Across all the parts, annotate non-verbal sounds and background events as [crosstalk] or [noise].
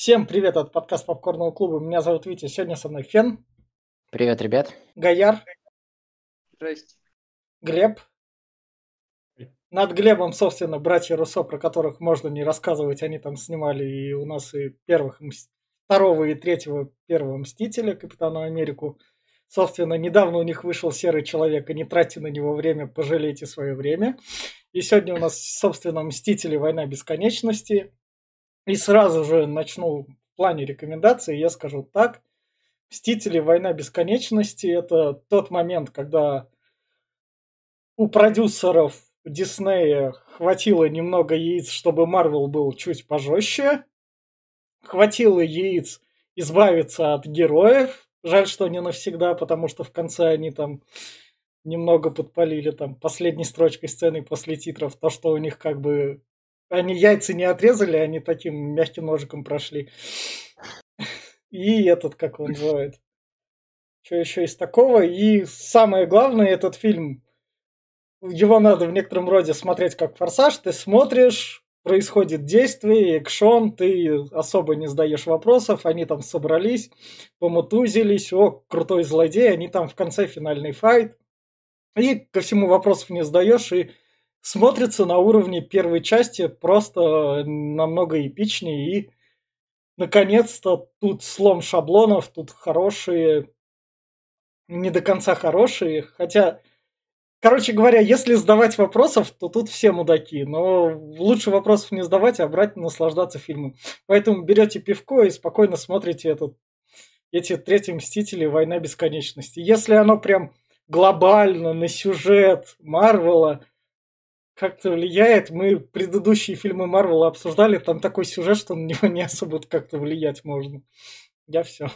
Всем привет от подкаста Попкорного клуба. Меня зовут Витя. Сегодня со мной Фен. Привет, ребят. Гаяр. Здрасте. Глеб. Над Глебом, собственно, братья Руссо, про которых можно не рассказывать, они там снимали и у нас и первых, второго и третьего первого Мстителя, Капитану Америку. Собственно, недавно у них вышел Серый Человек, и не тратьте на него время, пожалейте свое время. И сегодня у нас, собственно, Мстители. Война бесконечности. И сразу же начну в плане рекомендаций. Я скажу так. Мстители. Война бесконечности. Это тот момент, когда у продюсеров Диснея хватило немного яиц, чтобы Марвел был чуть пожестче. Хватило яиц избавиться от героев. Жаль, что не навсегда, потому что в конце они там немного подпалили там последней строчкой сцены после титров, то, что у них как бы они яйца не отрезали, они таким мягким ножиком прошли. И этот, как он называет. Что еще из такого? И самое главное, этот фильм, его надо в некотором роде смотреть как форсаж. Ты смотришь, происходит действие, экшон, ты особо не задаешь вопросов, они там собрались, помутузились, о, крутой злодей, они там в конце финальный файт. И ко всему вопросов не задаешь, и смотрится на уровне первой части просто намного эпичнее. И, наконец-то, тут слом шаблонов, тут хорошие, не до конца хорошие. Хотя, короче говоря, если задавать вопросов, то тут все мудаки. Но лучше вопросов не задавать, а брать наслаждаться фильмом. Поэтому берете пивко и спокойно смотрите этот, эти третьи Мстители «Война бесконечности». Если оно прям глобально на сюжет Марвела как-то влияет. Мы предыдущие фильмы Марвела обсуждали, там такой сюжет, что на него не особо как-то влиять можно. Я все.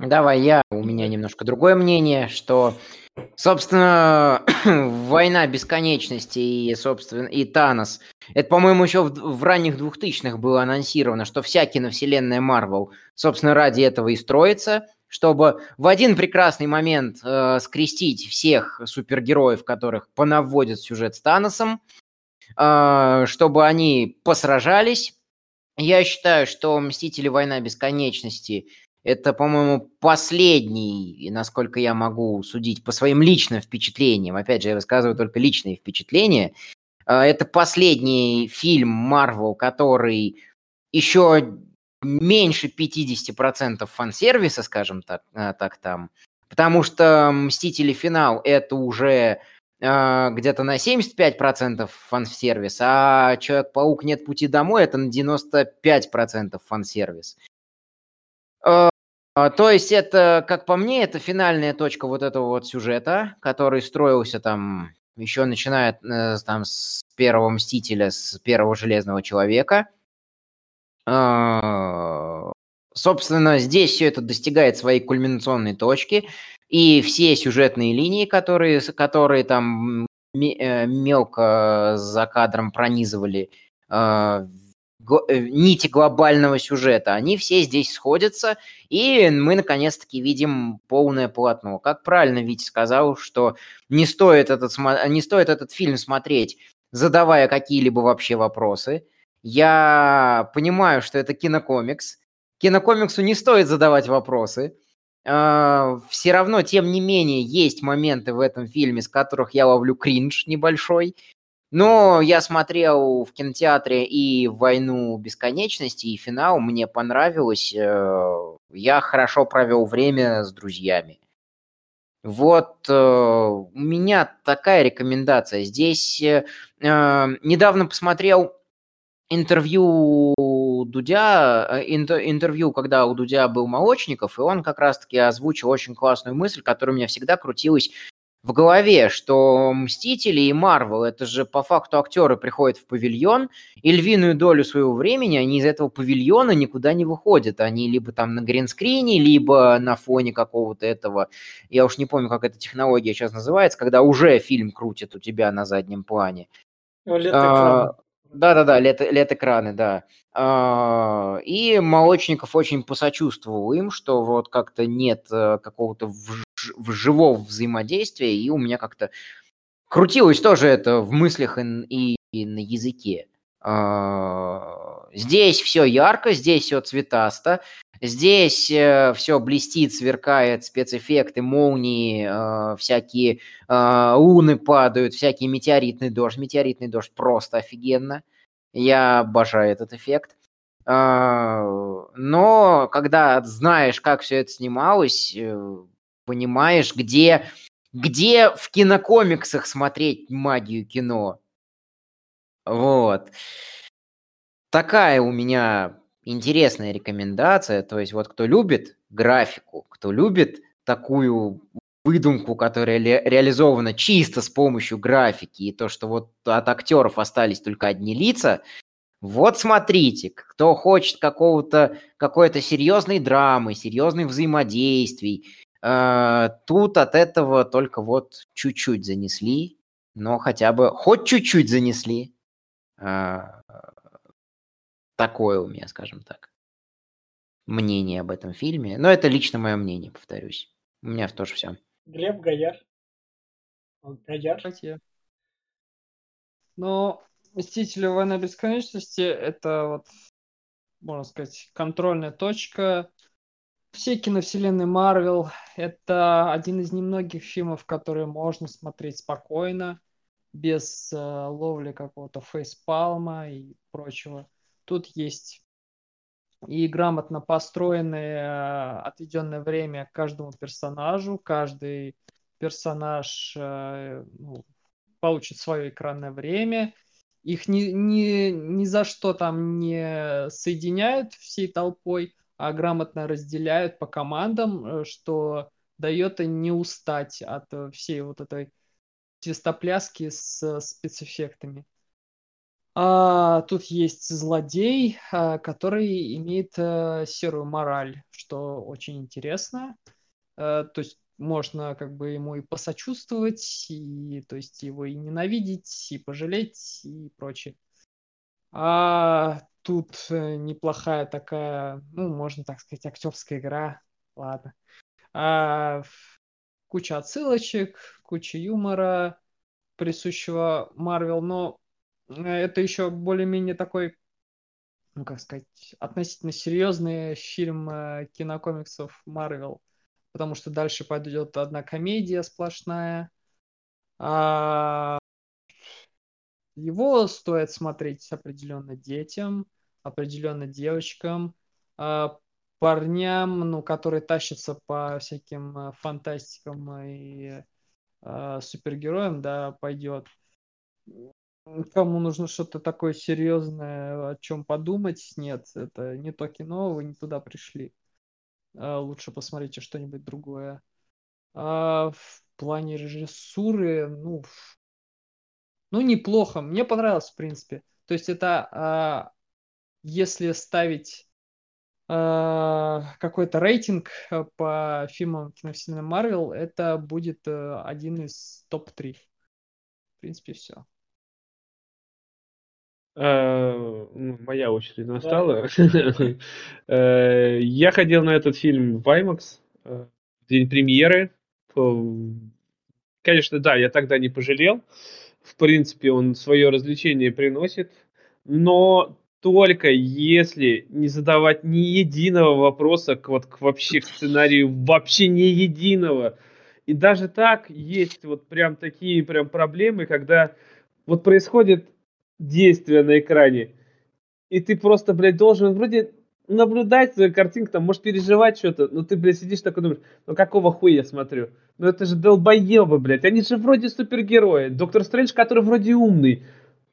Давай я, у меня немножко другое мнение, что, собственно, [clears throat] война бесконечности и, собственно, и Танос, это, по-моему, еще в, в ранних двухтысячных было анонсировано, что вся киновселенная Марвел, собственно, ради этого и строится – чтобы в один прекрасный момент э, скрестить всех супергероев, которых понаводит сюжет с Таносом, э, чтобы они посражались. Я считаю, что «Мстители. Война бесконечности» это, по-моему, последний, насколько я могу судить по своим личным впечатлениям, опять же, я высказываю только личные впечатления, э, это последний фильм Марвел, который еще меньше 50% фан-сервиса, скажем так, э, так там. Потому что «Мстители. Финал» — это уже э, где-то на 75% фан-сервис, а «Человек-паук. Нет пути домой» — это на 95% фан-сервис. Э, то есть это, как по мне, это финальная точка вот этого вот сюжета, который строился там еще начиная э, там с первого «Мстителя», с первого «Железного человека», собственно, здесь все это достигает своей кульминационной точки, и все сюжетные линии, которые, которые там э, мелко за кадром пронизывали а, э, нити глобального сюжета, они все здесь сходятся, и мы наконец-таки видим полное полотно. Как правильно Витя сказал, что не стоит этот, не стоит этот фильм смотреть, задавая какие-либо вообще вопросы, я понимаю, что это кинокомикс. Кинокомиксу не стоит задавать вопросы. Uh, все равно, тем не менее, есть моменты в этом фильме, с которых я ловлю кринж небольшой. Но я смотрел в кинотеатре и «Войну бесконечности», и финал мне понравилось. Uh, я хорошо провел время с друзьями. Вот uh, у меня такая рекомендация. Здесь недавно посмотрел интервью Дудя, э, интервью, когда у Дудя был Молочников, и он как раз-таки озвучил очень классную мысль, которая у меня всегда крутилась в голове, что Мстители и Марвел, это же по факту актеры приходят в павильон, и львиную долю своего времени они из этого павильона никуда не выходят. Они либо там на гринскрине, либо на фоне какого-то этого, я уж не помню, как эта технология сейчас называется, когда уже фильм крутит у тебя на заднем плане. А, да-да-да, лет, лет-экраны, да. А, и Молочников очень посочувствовал им, что вот как-то нет э, какого-то живого взаимодействия, и у меня как-то крутилось тоже это в мыслях и, и, и на языке. А, здесь все ярко, здесь все цветасто, здесь э, все блестит, сверкает, спецэффекты, молнии, э, всякие э, луны падают, всякий метеоритный дождь. Метеоритный дождь просто офигенно. Я обожаю этот эффект. Э, но когда знаешь, как все это снималось, э, понимаешь, где, где в кинокомиксах смотреть магию кино. Вот. Такая у меня интересная рекомендация. То есть вот кто любит графику, кто любит такую выдумку, которая ре- реализована чисто с помощью графики, и то, что вот от актеров остались только одни лица, вот смотрите, кто хочет какого-то какой-то серьезной драмы, серьезных взаимодействий, э, тут от этого только вот чуть-чуть занесли, но хотя бы хоть чуть-чуть занесли. Э, такое у меня, скажем так, мнение об этом фильме. Но это лично мое мнение, повторюсь. У меня тоже все. Глеб Гояр. Гояр. Но Мстители Война Бесконечности это вот, можно сказать, контрольная точка всей киновселенной Марвел. Это один из немногих фильмов, которые можно смотреть спокойно, без э, ловли какого-то фейспалма и прочего. Тут есть и грамотно построенное отведенное время каждому персонажу. Каждый персонаж э, ну, получит свое экранное время – их ни, ни, ни за что там не соединяют всей толпой, а грамотно разделяют по командам, э, что дает не устать от э, всей вот этой свистопляски с спецэффектами. А, тут есть злодей, а, который имеет а, серую мораль, что очень интересно. А, то есть можно как бы ему и посочувствовать, и то есть его и ненавидеть, и пожалеть, и прочее. А тут э, неплохая такая, ну, можно так сказать, актерская игра. Ладно. А, куча отсылочек, куча юмора, присущего Марвел, но это еще более-менее такой, ну, как сказать, относительно серьезный фильм э, кинокомиксов Марвел потому что дальше пойдет одна комедия сплошная. А его стоит смотреть определенно детям, определенно девочкам, а парням, ну, которые тащатся по всяким э, фантастикам и э, супергероям, да, пойдет. Кому нужно что-то такое серьезное, о чем подумать, нет, это не то кино, вы не туда пришли. А, лучше посмотрите что-нибудь другое. А в плане режиссуры, ну, ну, неплохо. Мне понравилось, в принципе. То есть это, а, если ставить а, какой-то рейтинг а, по фильмам киновселенной Марвел, это будет а, один из топ-3. В принципе, все. А, ну, моя очередь настала. [laughs] Э, я ходил на этот фильм в IMAX э, в день премьеры. Конечно, да, я тогда не пожалел. В принципе, он свое развлечение приносит. Но только если не задавать ни единого вопроса к, вот, к вообще к сценарию, вообще ни единого. И даже так есть вот прям такие прям проблемы, когда вот происходит действия на экране. И ты просто, блядь, должен вроде наблюдать за картинку, там, может переживать что-то, но ты, блядь, сидишь такой думаешь, ну какого хуя я смотрю? Ну это же долбоебы, блядь, они же вроде супергерои. Доктор Стрэндж, который вроде умный,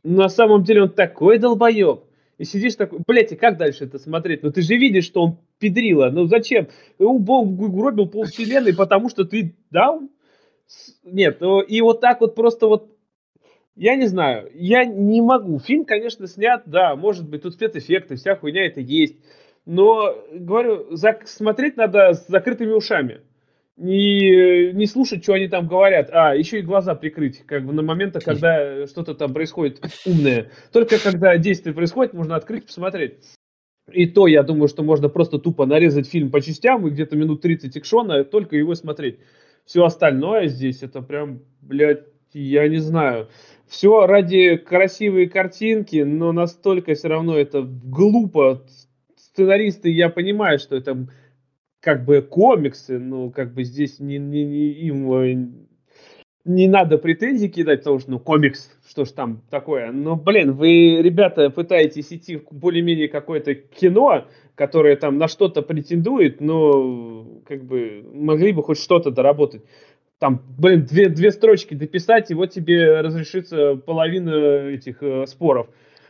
на самом деле он такой долбоеб. И сидишь такой, блядь, и как дальше это смотреть? Ну ты же видишь, что он педрила, ну зачем? Он угробил пол вселенной, потому что ты даун? Нет, ну и вот так вот просто вот я не знаю, я не могу. Фильм, конечно, снят, да, может быть, тут спецэффекты, вся хуйня это есть. Но, говорю, смотреть надо с закрытыми ушами. Не, не слушать, что они там говорят, а еще и глаза прикрыть, как бы на моментах, когда что-то там происходит умное. Только когда действие происходит, можно открыть, посмотреть. И то, я думаю, что можно просто тупо нарезать фильм по частям и где-то минут 30 экшона, только его смотреть. Все остальное здесь, это прям, блядь, я не знаю. Все ради красивой картинки, но настолько все равно это глупо. Сценаристы, я понимаю, что это как бы комиксы, но как бы здесь не, не, не им э, не надо претензий кидать, потому что, ну, комикс, что ж там такое. Но, блин, вы, ребята, пытаетесь идти в более-менее какое-то кино, которое там на что-то претендует, но, как бы, могли бы хоть что-то доработать. Там, блин, две, две строчки дописать, и вот тебе разрешится половина этих э, споров.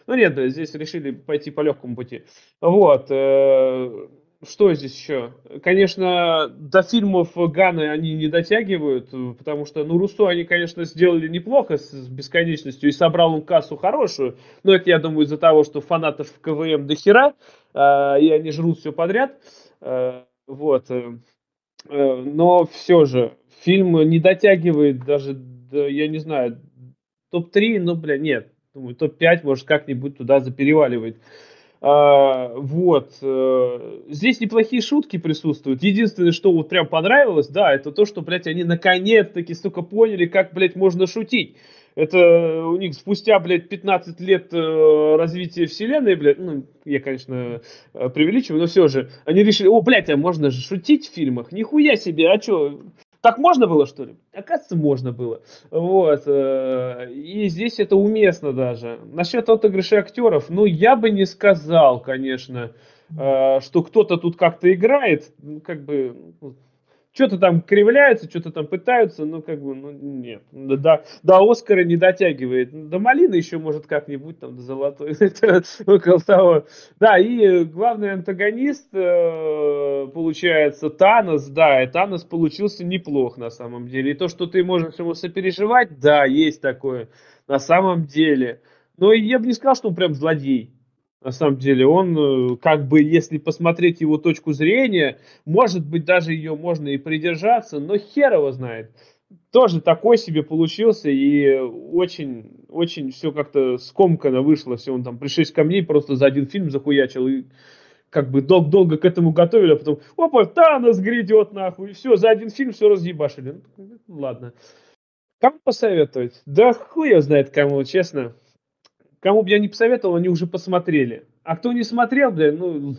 Ну нет, здесь решили пойти по легкому пути. Вот. Э, что здесь еще? Конечно, до фильмов Ганы они не дотягивают, потому что, ну, Руссо они, конечно, сделали неплохо с, с бесконечностью, и собрал он кассу хорошую, но это, я думаю, из-за того, что фанатов КВМ до хера, э, и они жрут все подряд, э, вот. Э, но все же, фильм не дотягивает даже, до, я не знаю, топ-3, ну, бля, нет, думаю, топ-5, может, как-нибудь туда запереваливает. А, вот. Э, здесь неплохие шутки присутствуют. Единственное, что вот прям понравилось, да, это то, что, блядь, они наконец-таки, сука, поняли, как, блядь, можно шутить. Это у них спустя, блядь, 15 лет э, развития вселенной, блядь, ну, я, конечно, э, преувеличиваю, но все же, они решили, о, блядь, а можно же шутить в фильмах? Нихуя себе, а что, так можно было, что ли? Оказывается, можно было. Вот. Э, и здесь это уместно даже. Насчет отыгрышей актеров, ну, я бы не сказал, конечно, э, что кто-то тут как-то играет. Ну, как бы, что-то там кривляются, что-то там пытаются, ну, как бы, ну, нет. До, до Оскара не дотягивает. До Малины еще, может, как-нибудь там, до Золотой. [laughs] около того. Да, и главный антагонист, э, получается, Танос, да, и Танос получился неплох на самом деле. И то, что ты можешь ему сопереживать, да, есть такое на самом деле. Но я бы не сказал, что он прям злодей на самом деле. Он, э, как бы, если посмотреть его точку зрения, может быть, даже ее можно и придержаться, но хер его знает. Тоже такой себе получился, и очень, очень все как-то скомканно вышло. Все, он там при 6 камней просто за один фильм захуячил, и как бы дол- долго к этому готовили, а потом, опа, Танос грядет нахуй, и все, за один фильм все разъебашили. Ну, ладно. Кому посоветовать? Да его знает кому, честно. Кому бы я не посоветовал, они уже посмотрели. А кто не смотрел, бля, ну,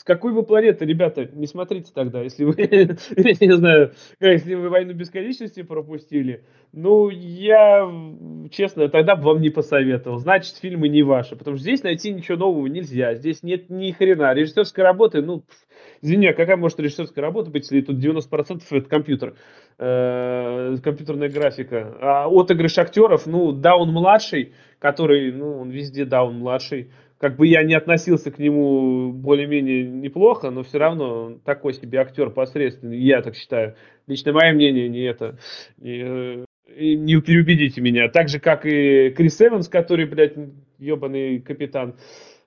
с какой вы планеты, ребята, не смотрите тогда, если вы, [laughs] я не знаю, если вы войну бесконечности пропустили. Ну, я, честно, тогда бы вам не посоветовал. Значит, фильмы не ваши, потому что здесь найти ничего нового нельзя. Здесь нет ни хрена. Режиссерской работы, ну, извини, а какая может режиссерская работа быть, если тут 90% это компьютер, э, компьютерная графика. А отыгрыш актеров, ну, да, он младший, который, ну, он везде, да, он младший. Как бы я не относился к нему более-менее неплохо, но все равно такой себе актер посредственный, я так считаю. Лично мое мнение не это. И, э, и не переубедите меня. Так же, как и Крис Эванс, который, блядь, ебаный капитан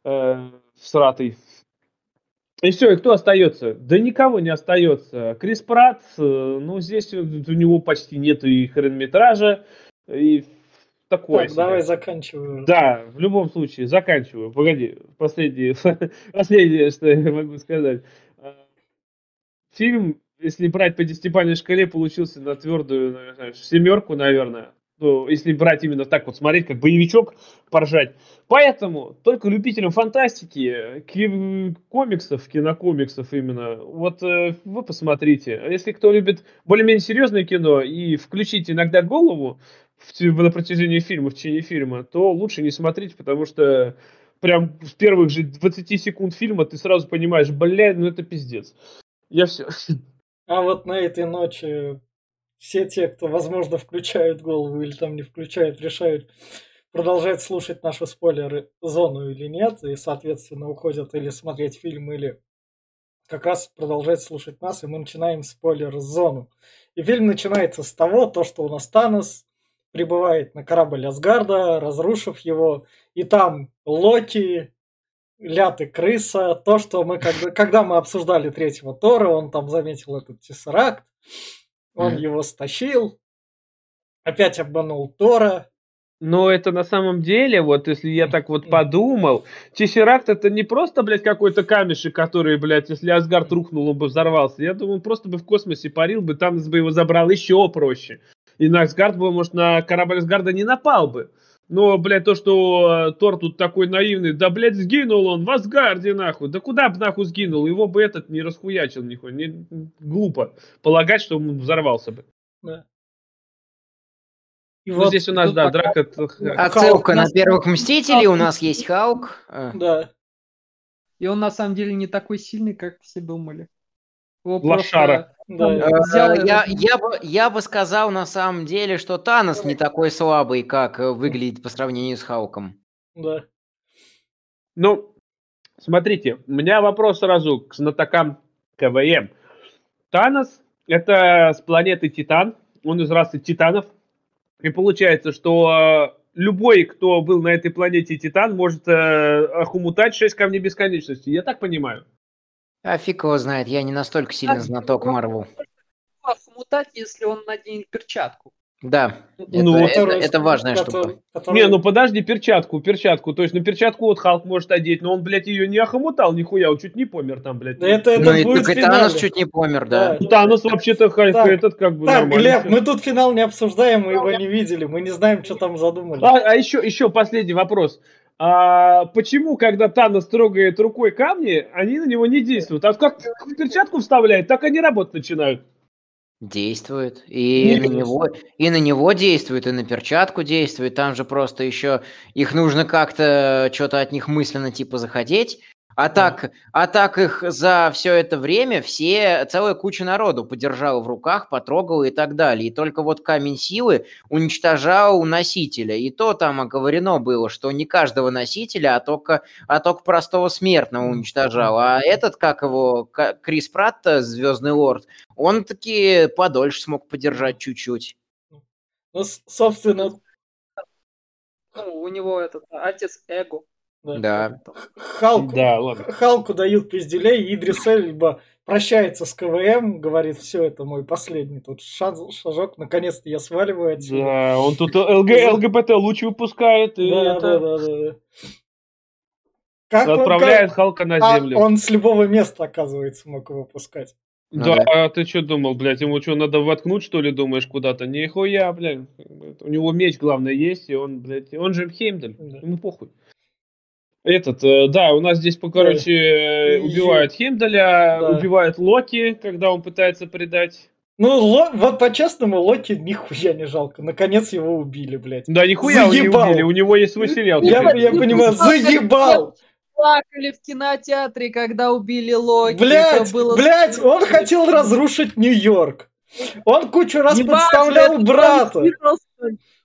э, сратый. И все, и кто остается? Да никого не остается. Крис Пратт, э, ну, здесь у него почти нету и хронометража, и такое. Так, давай заканчиваю. Да, в любом случае, заканчиваю. Погоди, последнее, [laughs] последнее, что я могу сказать. А, фильм, если брать по десятибалльной шкале, получился на твердую, наверное, семерку, наверное. Ну, если брать именно так вот, смотреть, как боевичок, поржать. Поэтому только любителям фантастики, комиксов, кинокомиксов именно, вот э, вы посмотрите. Если кто любит более-менее серьезное кино и включить иногда голову, в, на протяжении фильма, в течение фильма, то лучше не смотреть, потому что прям в первых же 20 секунд фильма ты сразу понимаешь, блядь, ну это пиздец. Я все. А вот на этой ночи все те, кто, возможно, включают голову или там не включают, решают продолжать слушать наши спойлеры зону или нет, и, соответственно, уходят или смотреть фильм, или как раз продолжать слушать нас, и мы начинаем спойлер зону. И фильм начинается с того, то, что у нас Танос прибывает на корабль Асгарда, разрушив его, и там Локи, Ляты Крыса, то, что мы, когда, когда мы обсуждали третьего Тора, он там заметил этот тессеракт, он mm. его стащил, опять обманул Тора, но это на самом деле, вот если я так вот подумал, Тессеракт это не просто, блядь, какой-то камешек, который, блядь, если Асгард рухнул, он бы взорвался. Я думаю, он просто бы в космосе парил бы, там бы его забрал еще проще. И на Асгард бы, может, на корабль Асгарда не напал бы. Но, блядь, то, что э, Тор тут такой наивный, да, блядь, сгинул он в Асгарде, нахуй. Да куда бы, нахуй, сгинул? Его бы этот не расхуячил, нихуя. Не, глупо полагать, что он взорвался бы. Да. И Ну, здесь у нас, да, пока- драка... Отсылка Халк на первых Мстителей, у нас есть Халк. э, Да. И он на самом деле не такой сильный, как все думали. Его Лошара. Да. Он- Э, взял Я, я, бы, я бы сказал на самом деле, что Танос не такой слабый, как э, выглядит по сравнению с Халком. Да. Ну, смотрите, у меня вопрос сразу к знатокам КВМ. Танос – это с планеты Титан, он из расы Титанов. И получается, что э, любой, кто был на этой планете Титан, может э, охумутать 6 камней бесконечности. Я так понимаю. А фиг его знает, я не настолько сильно знаток Марвел. Мутать, если он наденет перчатку. Да, Ну, это, это, это важная который- штука. который- Не, ну подожди, перчатку, перчатку. То есть, ну перчатку вот Халк может одеть, но он, блядь, ее не охомутал нихуя, он чуть не помер там, блядь. Да это, это Ну и будет так и в финале. Танос чуть не помер, да. Да. Танос вообще-то Так, этот как бы Так, нормально Глеб, мы тут финал не обсуждаем, мы его не видели, мы не знаем, что там задумали. А, а еще, еще последний вопрос. А почему, когда Танос трогает рукой камни, они на него не действуют? А как в перчатку вставляет, так они работать начинают. Действует. И Не на, него, и на него действует, и на перчатку действует. Там же просто еще их нужно как-то что-то от них мысленно типа захотеть. А так, а так их за все это время все, целая куча народу подержала в руках, потрогала и так далее. И только вот камень силы уничтожал носителя. И то там оговорено было, что не каждого носителя, а только, а только простого смертного уничтожал. А этот, как его, Крис Пратт, Звездный Лорд, он таки подольше смог подержать чуть-чуть. Ну, собственно, Ну, у него этот отец Эго. Да. Да. Халку, Да, ладно. Халку дают пизделей, и Идрис Эльба прощается с КВМ, говорит, все, это мой последний тут шаг- шажок, наконец-то я сваливаю отсюда. Да, он тут ЛГ, ЛГБТ луч выпускает и Да, это, да, да, да, да. Как он- отправляет как- Халка на а, землю. он с любого места, оказывается, мог его пускать. Ну Да, да. а ты что думал, блядь, ему что, надо воткнуть, что ли, думаешь, куда-то? Нихуя, блядь. У него меч, главное, есть, и он, блядь, он же Хеймдаль, Да. ему похуй. Этот, э, да, у нас здесь, по- короче, э, И- убивают Хеймдаля, Да. убивают Локи, когда он пытается предать. Ну, Ло- вот по-честному, Локи нихуя не жалко. Наконец его убили, блядь. Да, нихуя он не Заебал. убили, у него есть свой сериал. Я, я понимаю, заебал! Плакали в кинотеатре, когда убили Локи. Блять, Это было блять, он хотел разрушить Нью-Йорк. Он кучу раз Не подставлял важно, брата.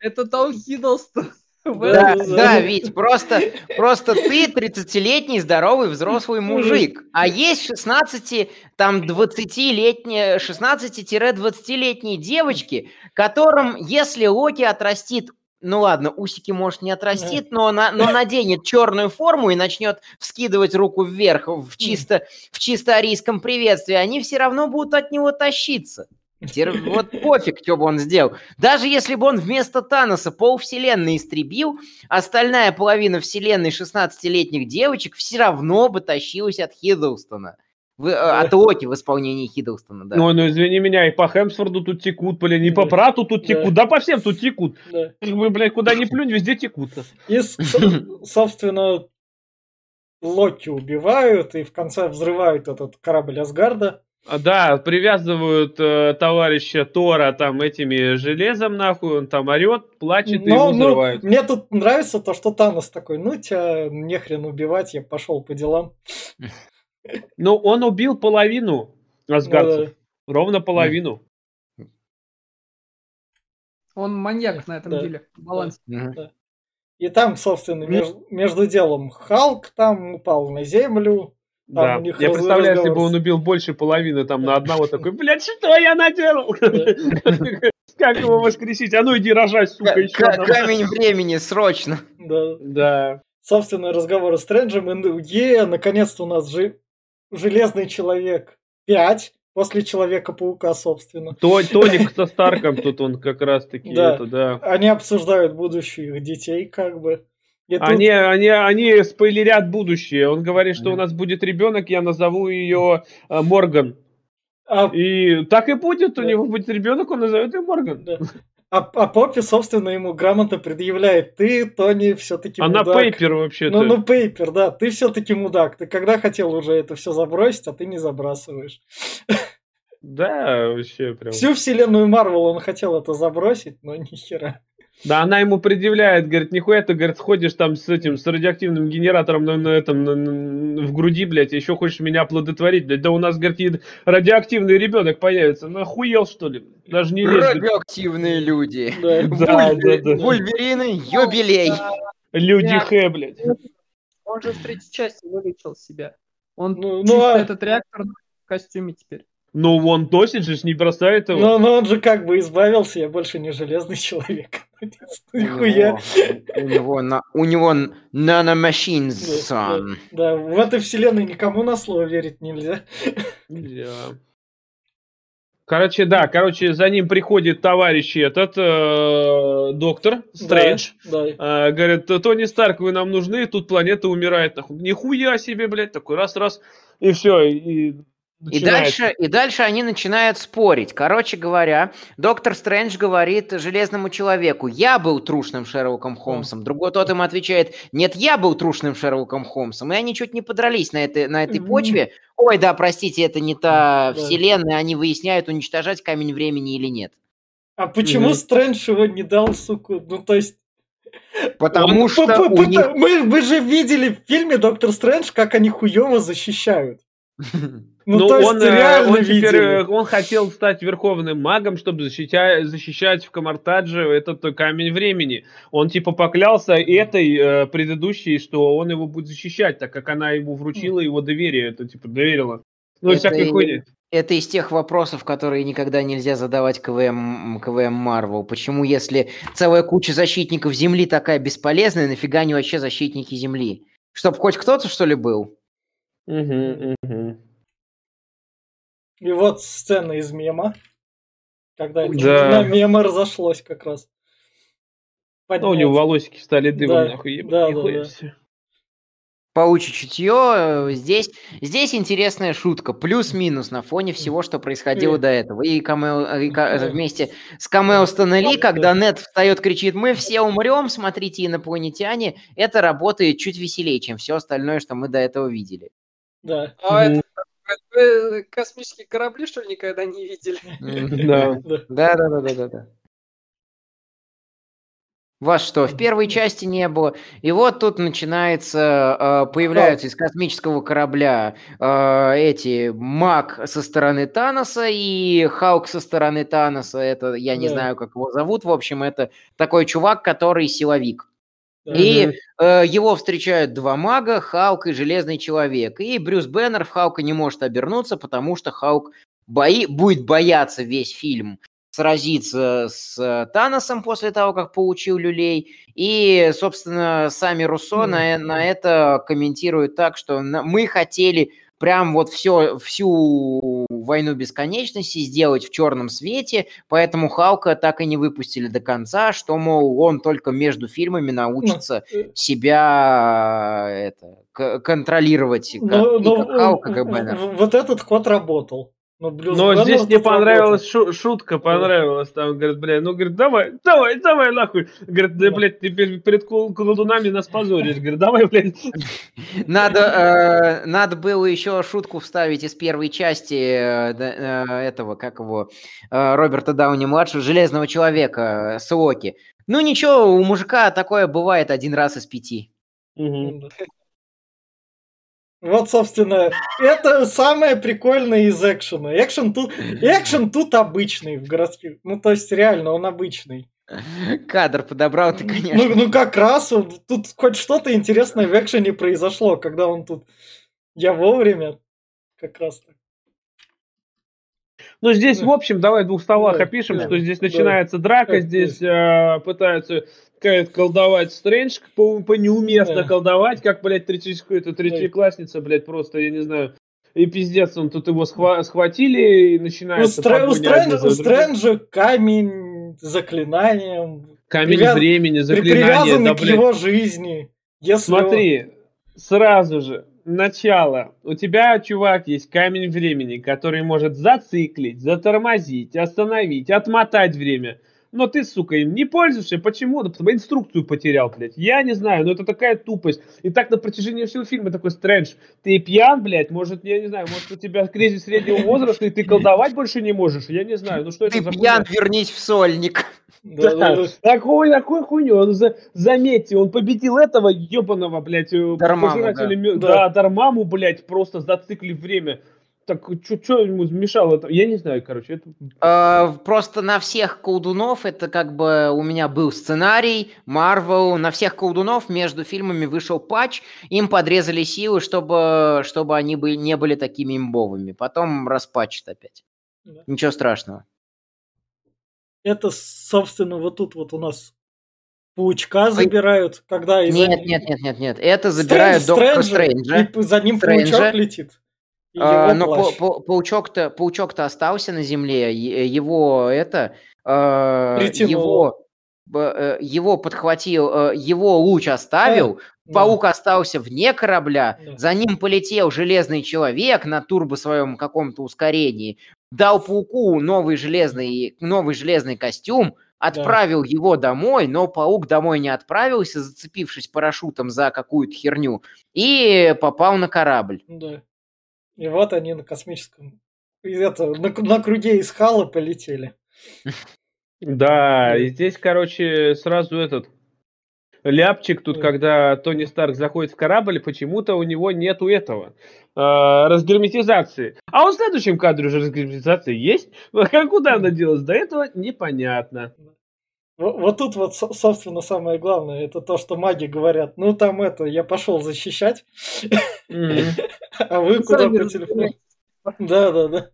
Это Том Хиддлстон. Да. да, Вить, просто, просто ты 30-летний здоровый взрослый мужик, а есть 16, там 20-летние, 16-20-летние девочки, которым, если Локи отрастит ну ладно, усики, может, не отрастит, но, на, но наденет черную форму и начнет вскидывать руку вверх в чисто, в чисто арийском приветствии, они все равно будут от него тащиться. Вот пофиг, что бы он сделал. Даже если бы он вместо Таноса полвселенной истребил, остальная половина вселенной 16-летних девочек все равно бы тащилась от Хиддлстона. В- э, от Локи в исполнении Хиддлстона, да. Ну, ну, извини меня, и по Хемсфорду тут текут, блин, и по Да. брату тут Да. текут, да по всем тут текут. Да. Блядь, куда ни плюнь, везде текут. И, собственно, Локи убивают и в конце взрывают этот корабль Асгарда. Да, привязывают э, товарища Тора там этими железом, нахуй, он там орет, плачет и его Но, ну, взрывают. мне тут нравится то, что Танос такой, ну тебя нехрен убивать, я пошел по делам. Ну, он убил половину асгардцев. Ровно половину. Он маньяк на этом Да. деле. Баланс. И там, собственно, Ну. меж- между делом Халк там упал на землю. Там Да. Я раз- представляю, если бы разговор он убил больше половины там на одного [laughs] такой, блядь, что я наделал? [laughs] Как его воскресить? А ну иди рожать, сука, Ка- еще. Камень времени, срочно. Да. Да. Собственно, разговоры с Стрэнджем. И, е, наконец-то у нас жи- Железный Человек 5 после Человека-паука, собственно. То- Тоник со Старком тут он как раз таки Да. это, да. Они обсуждают будущее их детей, как бы. Тут- Они, они, они спойлерят будущее. Он говорит, что у нас будет ребенок, я назову ее э, Морган. а, И так и будет, у Да. него будет ребенок, он назовет ее Морган. да. А, а Поппи, собственно, ему грамотно предъявляет. Ты, Тони, все-таки Она мудак. пейпер вообще-то. Ну, ну, Пейпер, да. Ты все-таки мудак. Ты когда хотел уже это все забросить, а ты не забрасываешь. Да, вообще прям. Всю вселенную Марвел он хотел это забросить, но ни хера. Да, она ему предъявляет, говорит, нихуя ты, говорит, ходишь там с этим, с радиоактивным генератором на, на этом, на- на- в груди, блядь, еще хочешь меня оплодотворить, блядь, да у нас, говорит, радиоактивный ребенок появится, ну охуел, что ли? Даже не лезь. Радиоактивные люди. Да. Да, да, да. Вульверины, юбилей. Люди Да. Х, блядь. Он же в третьей части вылечил себя. Он Ну, ну, а- этот реактор в костюме теперь. Ну, он носит же, не бросает его. Но, но он же как бы избавился, я больше не железный [laughs] человек. [laughs] У Нихуя. него- У него, на- у него Да, сон. Да, в этой вселенной никому на слово верить нельзя. Нельзя. Короче, да, короче, за ним приходит товарищ этот, э, доктор Стрэндж. Да, да. А, говорят, Тони Старк, вы нам нужны, тут планета умирает. Нахуй. Нихуя себе, блядь, такой раз-раз, и все. И, И дальше, и дальше они начинают спорить. Короче говоря, доктор Стрэндж говорит железному человеку, я был трушным Шерлоком Холмсом. Другой тот им отвечает, нет, я был трушным Шерлоком Холмсом. И они чуть не подрались на этой, на этой почве. Ой, да, простите, это не та Да. вселенная, они выясняют, уничтожать камень времени или нет. А почему. Стрэндж его не дал, суку? Ну, то есть... Потому Он- что п- п- у них... мы, мы же видели в фильме Доктор Стрэндж, как они хуево защищают. [laughs] Ну, Ну, то есть он, э, реально он, теперь, видели. э, он хотел стать верховным магом, чтобы защитя- защищать в Камартадже этот э, камень времени. Он типа поклялся этой э, предыдущей, что он его будет защищать, так как она ему вручила его доверие, это типа доверила. Ну, и Это всякой хуйни. Это из тех вопросов, которые никогда нельзя задавать КВМ, КВМ Марвел. Почему, если целая куча защитников Земли такая бесполезная, нафига они вообще защитники Земли? Чтоб хоть кто-то, что ли, был? Мгм, мгм. И вот сцена из мема. Когда Да. на мема разошлось как раз. Ну, у него Поднять. волосики стали дымом, Да, нахуй, ебать, да, да, нихуя да. Паучье чутье. э, Здесь, здесь интересная шутка. Плюс-минус на фоне всего, что происходило Э. до этого. И, камео- и ка- Да. вместе с камео Стэна Ли, Да. когда Нет встает, кричит, мы все умрем, смотрите, инопланетяне. Это работает чуть веселее, чем все остальное, что мы до этого видели. Да. А Мгм. это космические корабли, что ли, никогда не видели? Да. да. Да, да, да, да. Вас что, в первой части не было? И вот тут начинается, э, появляются из космического корабля э, эти Маг со стороны Таноса и Халк со стороны Таноса. Это, я не Да. знаю, как его зовут. В общем, это такой чувак, который силовик. И э, его встречают два мага, Халк и Железный Человек. И Брюс Беннер в Халка не может обернуться, потому что Халк бои, будет бояться весь фильм сразиться с э, Таносом после того, как получил люлей. И, собственно, сами Руссо Мгм. на, на это комментируют так, что мы хотели прям вот все, всю войну бесконечности сделать в черном свете, поэтому Халка так и не выпустили до конца, что, мол, он только между фильмами научится э. себя э, это, контролировать, как, Ну, и ну, как Халк, как Бэннер. Вот этот ход работал. Но, Брюс Но здесь мне понравилась шу- шутка, понравилась. Там, говорит, бля, ну, говорит, давай, давай, давай, нахуй. Говорит, да, блядь, ты перед, перед кол- колдунами нас позоришь. Говорит, давай, блядь. [laughs] Надо, э, надо было еще шутку вставить из первой части э, э, этого, как его, э, Роберта Дауни-младшего, Железного Человека, Слоки. Ну ничего, у мужика такое бывает один раз из пяти. Мгм. Да. Вот, собственно, это самое прикольное из экшена. Экшен тут, экшен тут обычный в городских. Ну, то есть, реально, он обычный. Кадр подобрал ты, конечно. Ну, ну как раз он- тут хоть что-то интересное в экшене произошло, когда он тут. Я вовремя. Как раз так. Ну, здесь, Да. в общем, давай в двух словах Да, опишем, да, что здесь да. начинается драка, Так, здесь э, пытаются какая-то колдовать Стрэндж, по, по неуместно Да. колдовать, как, блядь, третий, это третьеклассница, блядь, просто, я не знаю, и пиздец, он тут его схва- схватили, и У, начинается Стр- у погоня один Стрэнджа, у. Стрэнджа камень заклинанием. Камень привяз- времени, заклинание, привязанный да, к блядь. его жизни. Если он- Смотри, сразу же, начало. У тебя, чувак, есть камень времени, который может зациклить, затормозить, остановить, отмотать время. Но ты, сука, им не пользуешься. Почему? Да потому инструкцию потерял, блядь. Я не знаю, но это такая тупость. И так на протяжении всего фильма такой стрэндж. Ты пьян, блядь, может, я не знаю, может, у тебя кризис среднего возраста, и ты колдовать больше не можешь. Я не знаю, ну что это Ты за пьян, хуйня? вернись в сольник. Да, да, да. Такой, такой хуйню. Он за- заметьте, он победил этого ебаного, блядь, э, Дармаму, пожирателя да. мё- Да. Да, Дармаму, блядь, просто зациклив время. Так, что ему мешало? это? Я не знаю, короче. Это... Э, Просто на всех колдунов, это как бы у меня был сценарий, Марвел, на всех колдунов между фильмами вышел патч, им подрезали силы, чтобы, чтобы они бы не были такими имбовыми. Потом распатчат опять. Да. Ничего страшного. Это, собственно, вот тут вот у нас паучка забирают, когда из Нет, нет, нет, нет, нет. Это забирают Доктора Стрэнджа. и за ним Стрэнджа. паучок летит. А, но плащ. па- паучок-то, паучок-то остался на земле, его это, э, Притянуло. его, э, его подхватил, э, его луч оставил, Да. паук остался вне корабля, Да. за ним полетел железный человек на турбо своем каком-то ускорении, дал пауку новый железный, новый железный костюм, отправил его домой, но паук домой не отправился, зацепившись парашютом за какую-то херню, и попал на корабль. Да. И вот они на космическом... это, на, на круге из Хала полетели. Да, и здесь, короче, сразу этот ляпчик тут, Да. когда Тони Старк заходит в корабль, почему-то у него нету этого а, разгерметизации. А вот в следующем кадре уже разгерметизация есть. [laughs] А куда она делась? До этого непонятно. Во- Вот тут вот, со- собственно, самое главное, это то, что маги говорят, ну там это, я пошел защищать. [laughs] а вы куда по телефону? Да, да, да.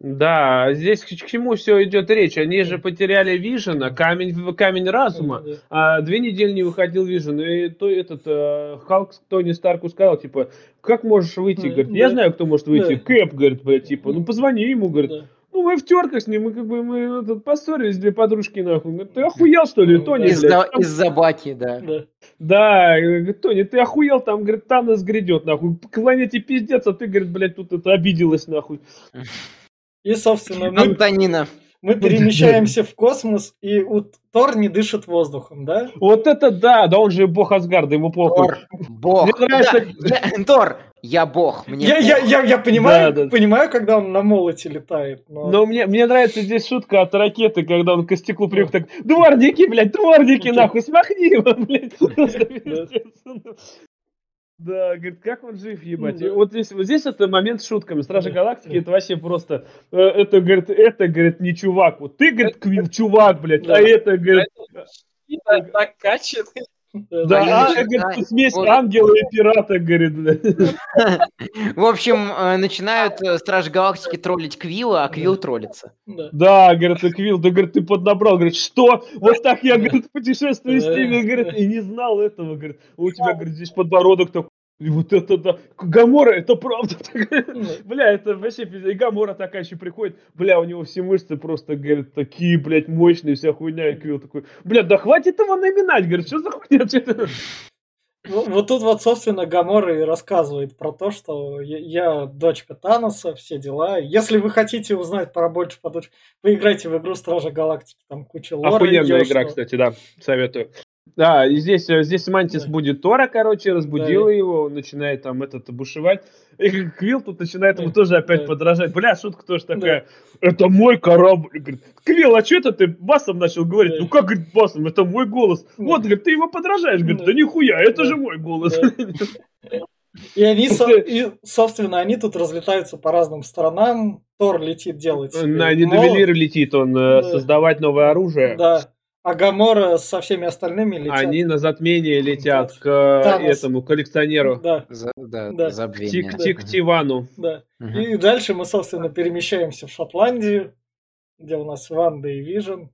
Да, здесь к чему все идет речь? Они же потеряли Вижена, камень, камень разума. А две недели не выходил Вижен, и то этот э, Халк Тони Старку сказал, типа, как можешь выйти? Говорит, я знаю, кто может выйти. Кэп, говорит, блядь, типа, ну позвони ему, говорит. Ну, мы в терках с ним, мы как бы мы этот, поссорились, две подружки, нахуй. Говорит, ты охуел, что ли, Тони? Из-за Там- из-за баки, да. Да. Да, говорит, Тони, ты охуел, там, говорит, Танос грядет, нахуй. К планете пиздец, а ты, говорит, блядь, тут это обиделась, нахуй. [laughs] И, собственно, мы, Антонина. Мы перемещаемся в космос, и у Тор не дышит воздухом, да? Вот это да, да он же бог Асгарда, ему похуй. Тор, бог. Мне нравится- Да, я- Тор, я бог. Мне Я, я, я, я понимаю, Да, да. понимаю, когда он на молоте летает, но... Но мне, мне нравится здесь шутка от ракеты, когда он к стеклу привык так, дворники, блядь, дворники, нахуй, смахни его, блядь. Да, говорит, как он жив, ебать. Ну да. вот здесь, вот здесь это момент с шутками. Стражи Да. Галактики, это вообще просто, э, это, говорит, это, говорит, не чувак. Вот ты, говорит, Квилл, чувак, блядь, Да. а это, говорит, Накачанный. Да, да, Блин, а, да, говорит, смесь вот. ангела и пирата, говорит. В общем, э, начинают э, Стражи Галактики троллить Квилла, а Квилл троллится. да. Да, говорит, и Квилл, да, говорит, ты поднабрал, говорит, что? Вот так я, говорит, путешествую с Да. ними, говорит, и не знал этого, говорит, у тебя, говорит, здесь подбородок такой, и вот это да, Гамора, это правда. [laughs] Бля, это вообще. И Гамора такая еще приходит, бля, у него все мышцы просто, говорит, такие, блядь, мощные, вся хуйня, и Квилл такой, бля, да хватит его наминать, говорит, что за хуйня, [laughs] это?» [laughs] Вот, тут вот, собственно, Гамора и рассказывает про то, что я, дочка Таноса, все дела. Если вы хотите узнать побольше по дочке, поиграйте в игру Стража Галактики, там куча лора Охуенная игра, кстати, да, советую. Да, и здесь, э, здесь Мантис Да. будет Тора, короче, разбудила Да. его, он начинает там этот бушевать. И Квилл тут начинает ему Да. тоже опять Да. подражать. Бля, шутка тоже такая. Это мой корабль. Говорит, Квилл, а что это ты басом начал говорить? Да. Ну как, говорит, басом? Это мой голос. Да. Вот, говорит, ты его подражаешь. Говорит, Да. да нихуя, это Да. же мой голос. Да. И они, и, собственно, они тут разлетаются по разным сторонам. Тор летит делать На. Нидовелир летит он Да. э, создавать новое оружие. Да. А Гамора со всеми остальными летят. Они на затмение летят к э, Танос. этому коллекционеру. Да, За- да, Да. забвение. Тик, тик, Тивану. да. Мгм. И дальше мы, собственно, перемещаемся в Шотландию, где у нас Ванда и Вижен.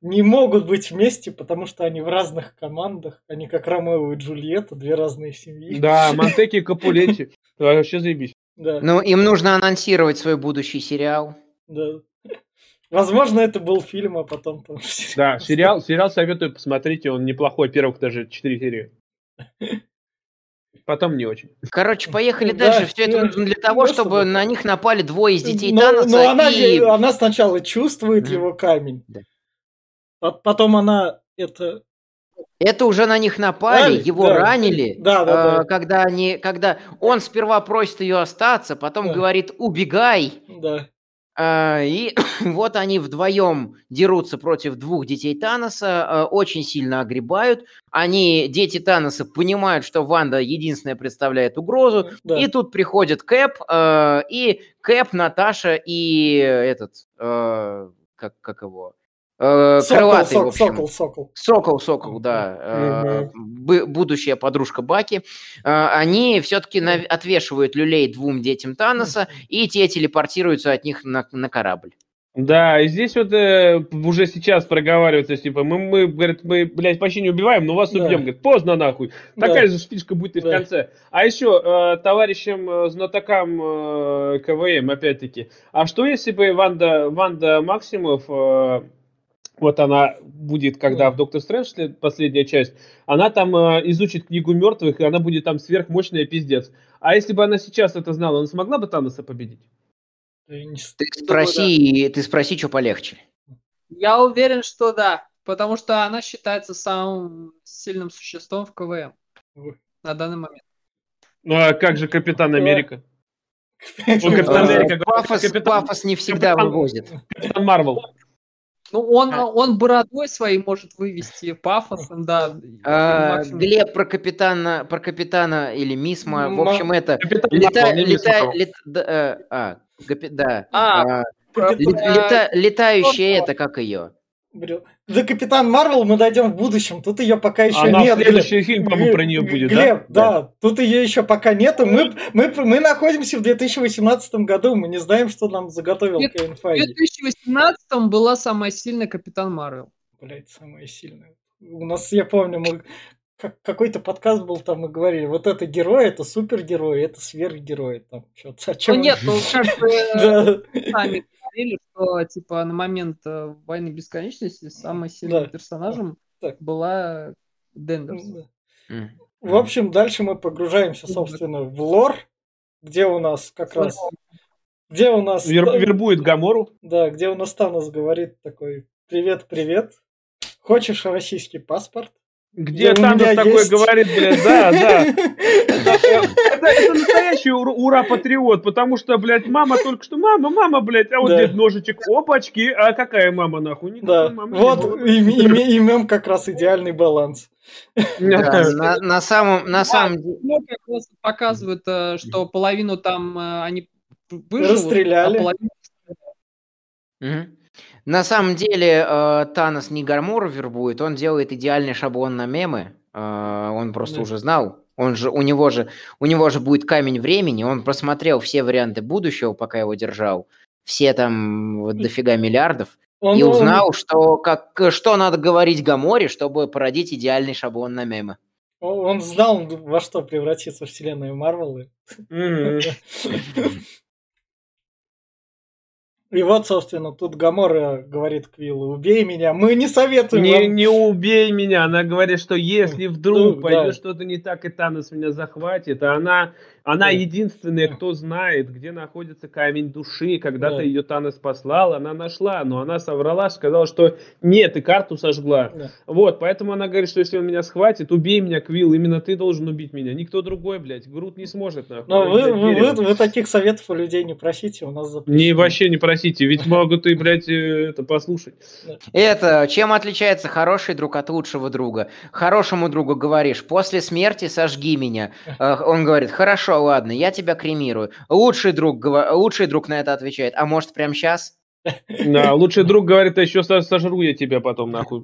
Не могут быть вместе, потому что они в разных командах. Они как Ромео и Джульетта, две разные семьи. Да, Монтеки и Капулетти. [laughs] Вообще заебись. Да, Ну, им нужно анонсировать свой будущий сериал. да. Возможно, это был фильм, а потом... там [laughs] Да, сериал, сериал советую посмотрите, он неплохой, первых даже 4 серии. Потом не очень. Короче, поехали Да, дальше. Все это э, нужно для того, ну, чтобы на них напали двое из детей Но, Таноса. но она, и... она сначала чувствует его камень. Да. А Потом она это Это уже на них напали, Ранили, его да. ранили, Да, да, э, да. когда они, когда он сперва просит ее остаться, потом Да. говорит убегай, да. А, И [coughs] вот они вдвоем дерутся против двух детей Таноса, э, очень сильно огребают. Они, дети Таноса, понимают, что Ванда единственная представляет угрозу. да. И тут приходит Кэп, э, и Кэп, Наташа и этот, э, как, как его, Э, Сокол, крылатый, в сок- общем. сокол, сокол. Сокол, Сокол, да, э, бы- будущая подружка Баки, э, они все-таки отвешивают люлей двум детям Таноса, и те телепортируются от них на, на корабль. Да, и здесь вот э, уже сейчас проговаривается, типа, мы, мы, говорит, мы, блядь, почти не убиваем, но вас Да. убьем. Говорит, поздно нахуй. Да. Такая же фишка будет и в Да. конце. А еще э, товарищам э, знатокам э, КВМ, опять-таки, а что если бы Ванда, Ванда Максимов, э, вот она будет, когда Да. в Доктор Стрэндж след- последняя часть, она там э, изучит книгу мертвых, и она будет там сверхмощная пиздец. А если бы она сейчас это знала, она смогла бы Таноса победить? Ты спроси, ты спроси, что полегче. Я уверен, что да. Потому что она считается самым сильным существом в КВМ на данный момент. Ну а как же Капитан Да. Америка? Капитан Америка, Пафос, не всегда вывозит. Капитан Марвел. Ну, он, А. он бородой своей может вывести пафосом, да. А. Глеб про капитана, про капитана или Мисма, в общем, это лет- да, э, а, гапи- да, А, а, лета- летающая это как ее? Да Капитан Марвел мы дойдем в будущем. Тут ее пока еще Она нет. в следующий фильм, по-моему, про нее будет, да? Глеб, да? Тут ее еще пока нету. Мы, мы, мы находимся в 2018 году. Мы не знаем, что нам заготовил Кевин В Файги. 2018 была самая сильная Капитан Марвел. Блять, самое сильное. У нас, я помню, мы как- какой-то подкаст был, там мы говорили, вот это герой, это супергерой, это сверхгерой. Там, что-то, о Ну чем нет, ну как бы [laughs] Да. сами говорили, что типа на момент э, войны бесконечности самым сильным Да. персонажем Так. была Дендерс. М. В общем, дальше мы погружаемся, собственно, в лор, где у нас как раз... Где у нас... Вер- вербует Гамору. Да, где у нас Танос говорит такой, привет, привет, хочешь российский паспорт? Где Танос такой есть». говорит, блядь, да, да. [laughs] Это, это настоящий ура- ура-патриот, потому что, блядь, мама только что, мама, мама, блядь, а вот Да. дед ножичек, опачки, а какая мама нахуй? Никакой Да, мамы вот и, и- и мем как раз идеальный баланс. Да, на, на самом, на самом деле, Ну, как раз показывают, э, что половину там э, они выживут, Расстреляли. а половину. На самом деле э, Танос не Гармуру вербует, он делает идеальный шаблон на мемы. Э, он просто Да. уже знал. Он же, у него же, у него же будет камень времени. Он просмотрел все варианты будущего, пока его держал. Все там вот дофига миллиардов. Он, и он- узнал, что, как, что надо говорить Гаморе, чтобы породить идеальный шаблон на мемы. он знал, во что превратится вселенная Марвел. [laughs] и- вот, собственно, тут Гамора говорит Квиллу, убей меня, мы не советуем Не, вам». не убей меня. Она говорит, что если вдруг Ну, пойдет да. что-то не так, и Танос меня захватит, а она, она Да. единственная, кто знает, где находится камень души. Когда-то Да. ее Танос послал, она нашла, но она соврала, сказала, что нет, и карту сожгла. Да. Вот, поэтому она говорит, что если он меня схватит, убей меня, Квилл, именно ты должен убить меня. Никто другой, блядь, Грут не сможет, нахуй. Но вы, вы, вы- вы таких советов у людей не просите, у нас запрещено. Не, вообще не просите, ведь могут и, блядь, э, это послушать. Это чем отличается хороший друг от лучшего друга? Хорошему другу говоришь, после смерти сожги меня. Э, Он говорит, хорошо, ладно, я тебя кремирую. Лучший друг, лучший друг на это отвечает, а может прямо сейчас? Да, [laughs] лучший друг говорит, а еще со- сожру я тебя потом, нахуй.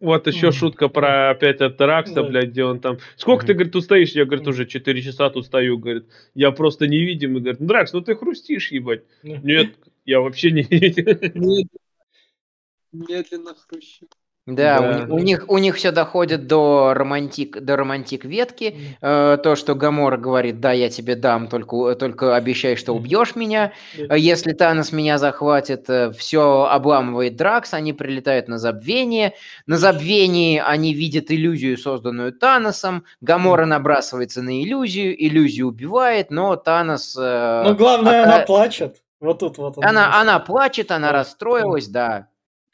Вот еще шутка про опять от Ракса, Да. блядь, где он там. Сколько ты, говорит, тут стоишь? Я, говорит, уже 4 часа тут стою, говорит. Я просто невидимый, говорит. Ну, Дракс, ну ты хрустишь, ебать. Ну, Нет, я вообще не [laughs] видел. медленно хрущу. Да, у Да. ни- У, них, у них все доходит до романтик, до романтик ветки. Э, то, что Гамора говорит, да, я тебе дам, только, только обещай, что убьешь меня. А Если Танос меня захватит, все обламывает Дракс, они прилетают на забвение. На забвении они видят иллюзию, созданную Таносом. Гамора набрасывается на иллюзию, иллюзию убивает, но Танос... э, Но главное, а- она а- плачет. Вот тут вот он. Она, она плачет, она Да. расстроилась, да.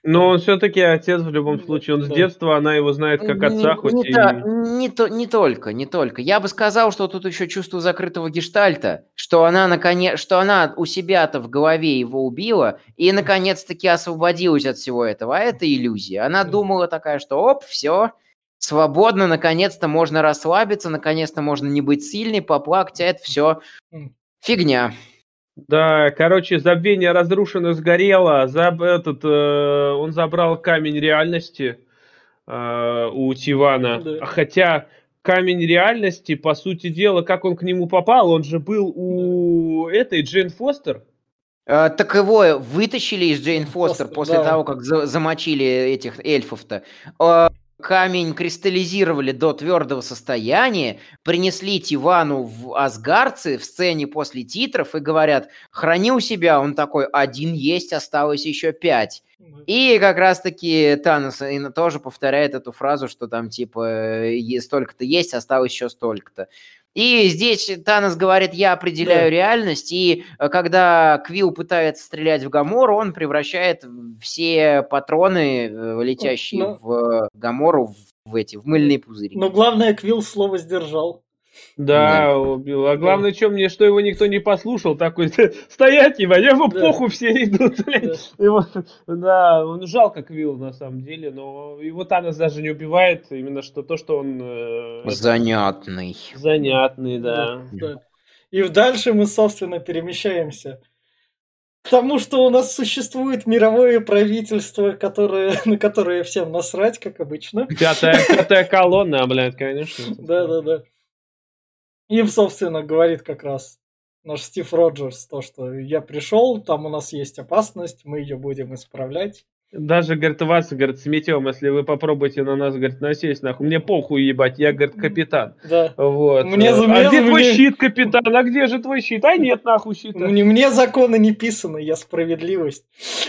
Но он все-таки отец в любом случае. Он с детства, она его знает как отца, Не- хоть не, и... та- не то- не только, не только. Я бы сказал, что тут еще чувство закрытого гештальта, что она наконец, что она у себя-то в голове его убила и наконец-таки освободилась от всего этого. А это иллюзия. Она думала такая, что оп, все, свободно, наконец-то можно расслабиться, наконец-то можно не быть сильной, поплакать, а это все фигня. Да, короче, забвение разрушено, сгорело. Заб- этот, э, он забрал камень реальности э, у Тивана. Да. Хотя камень реальности, по сути дела, как он к нему попал, он же был у этой Джейн Фостер. Э, так его вытащили из Джейн Фостер, Фостер после да. того, как за- замочили этих эльфов-то. Э, камень кристаллизировали до твердого состояния, принесли Тивану в Асгарцы в сцене после титров и говорят, храни у себя. Он такой, один есть, осталось еще пять. И как раз-таки Танос тоже повторяет эту фразу, что там типа столько-то есть, осталось еще столько-то. И здесь Танос говорит, я определяю Да. реальность, и э, когда Квилл пытается стрелять в Гамору, он превращает все патроны, э, летящие Ну. в Гамору, в, в эти, в мыльные пузыри. Но главное, Квилл слово сдержал. Да, убил. А главное, что мне, что его никто не послушал, такой, [laughs] стоять, ебать, ему Да. похуй все идут, [laughs] блядь. Да. Его- да, он жалко Квилл на самом деле, но его Танос даже не убивает, именно что то, что он э, Занятный. занятный, да. Да. И дальше мы, собственно, перемещаемся к тому, что у нас существует мировое правительство, которое, [laughs] на которое всем насрать, как обычно. Пятая, пятая колонна, блядь, конечно. Да-да-да. Им, собственно, говорит как раз наш Стив Роджерс, то, что я пришел, там у нас есть опасность, мы ее будем исправлять. Даже, говорит, вас, говорит, сметем, если вы попробуете на нас, говорит, насесть, нахуй. Мне похуй, ебать, я, говорит, капитан. Да. Вот. Мне а мне где за- твой мне- щит, капитан? А где же твой щит? А [laughs] нет, нахуй щита. Мне, мне законы не писаны, я справедливость. [laughs]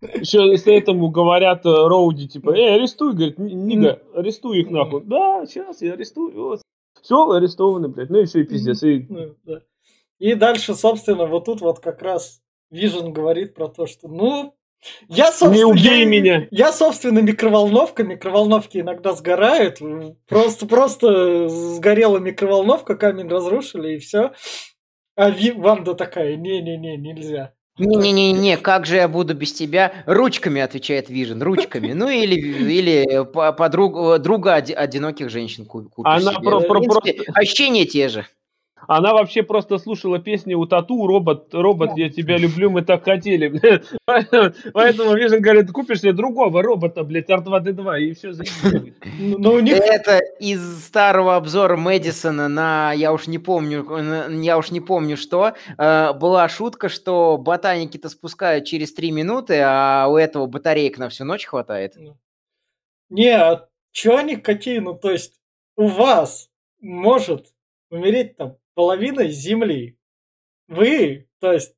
Еще если этому говорят э, Роуди, типа, эй, арестуй, говорит, Ни- Нига, арестуй их нахуй. Да, сейчас я арестую. Все, арестованы, блядь. Ну и все, и пиздец. И Ну, да. И дальше, собственно, вот тут вот как раз Вижен говорит про то, что, ну, я, собственно, Не убей я- меня. Я, собственно, микроволновка. Микроволновки иногда сгорают. Просто, просто сгорела микроволновка, камень разрушили, и все. А Ви- Ванда такая, не-не-не, нельзя. Не-не-не, как же я буду без тебя? Ручками, отвечает Вижен, ручками. Ну или, или по- подруг- друга оди- одиноких женщин ку- купишь Она себе. про- про- принципе, Ощущения те же. Она вообще просто слушала песни у Тату, робот, робот, я тебя люблю, мы так хотели. Поэтому, Вижен говорит, купишь себе другого робота, блядь, R2D2, и все. Ну, Но у них... Это из старого обзора Мэдисона на, я уж не помню, я уж не помню что, э, была шутка, что ботаники-то спускают через три минуты, а у этого батареек на всю ночь хватает. Не, а чё они какие? Ну, то есть, у вас может умереть там половина земли. Вы, то есть,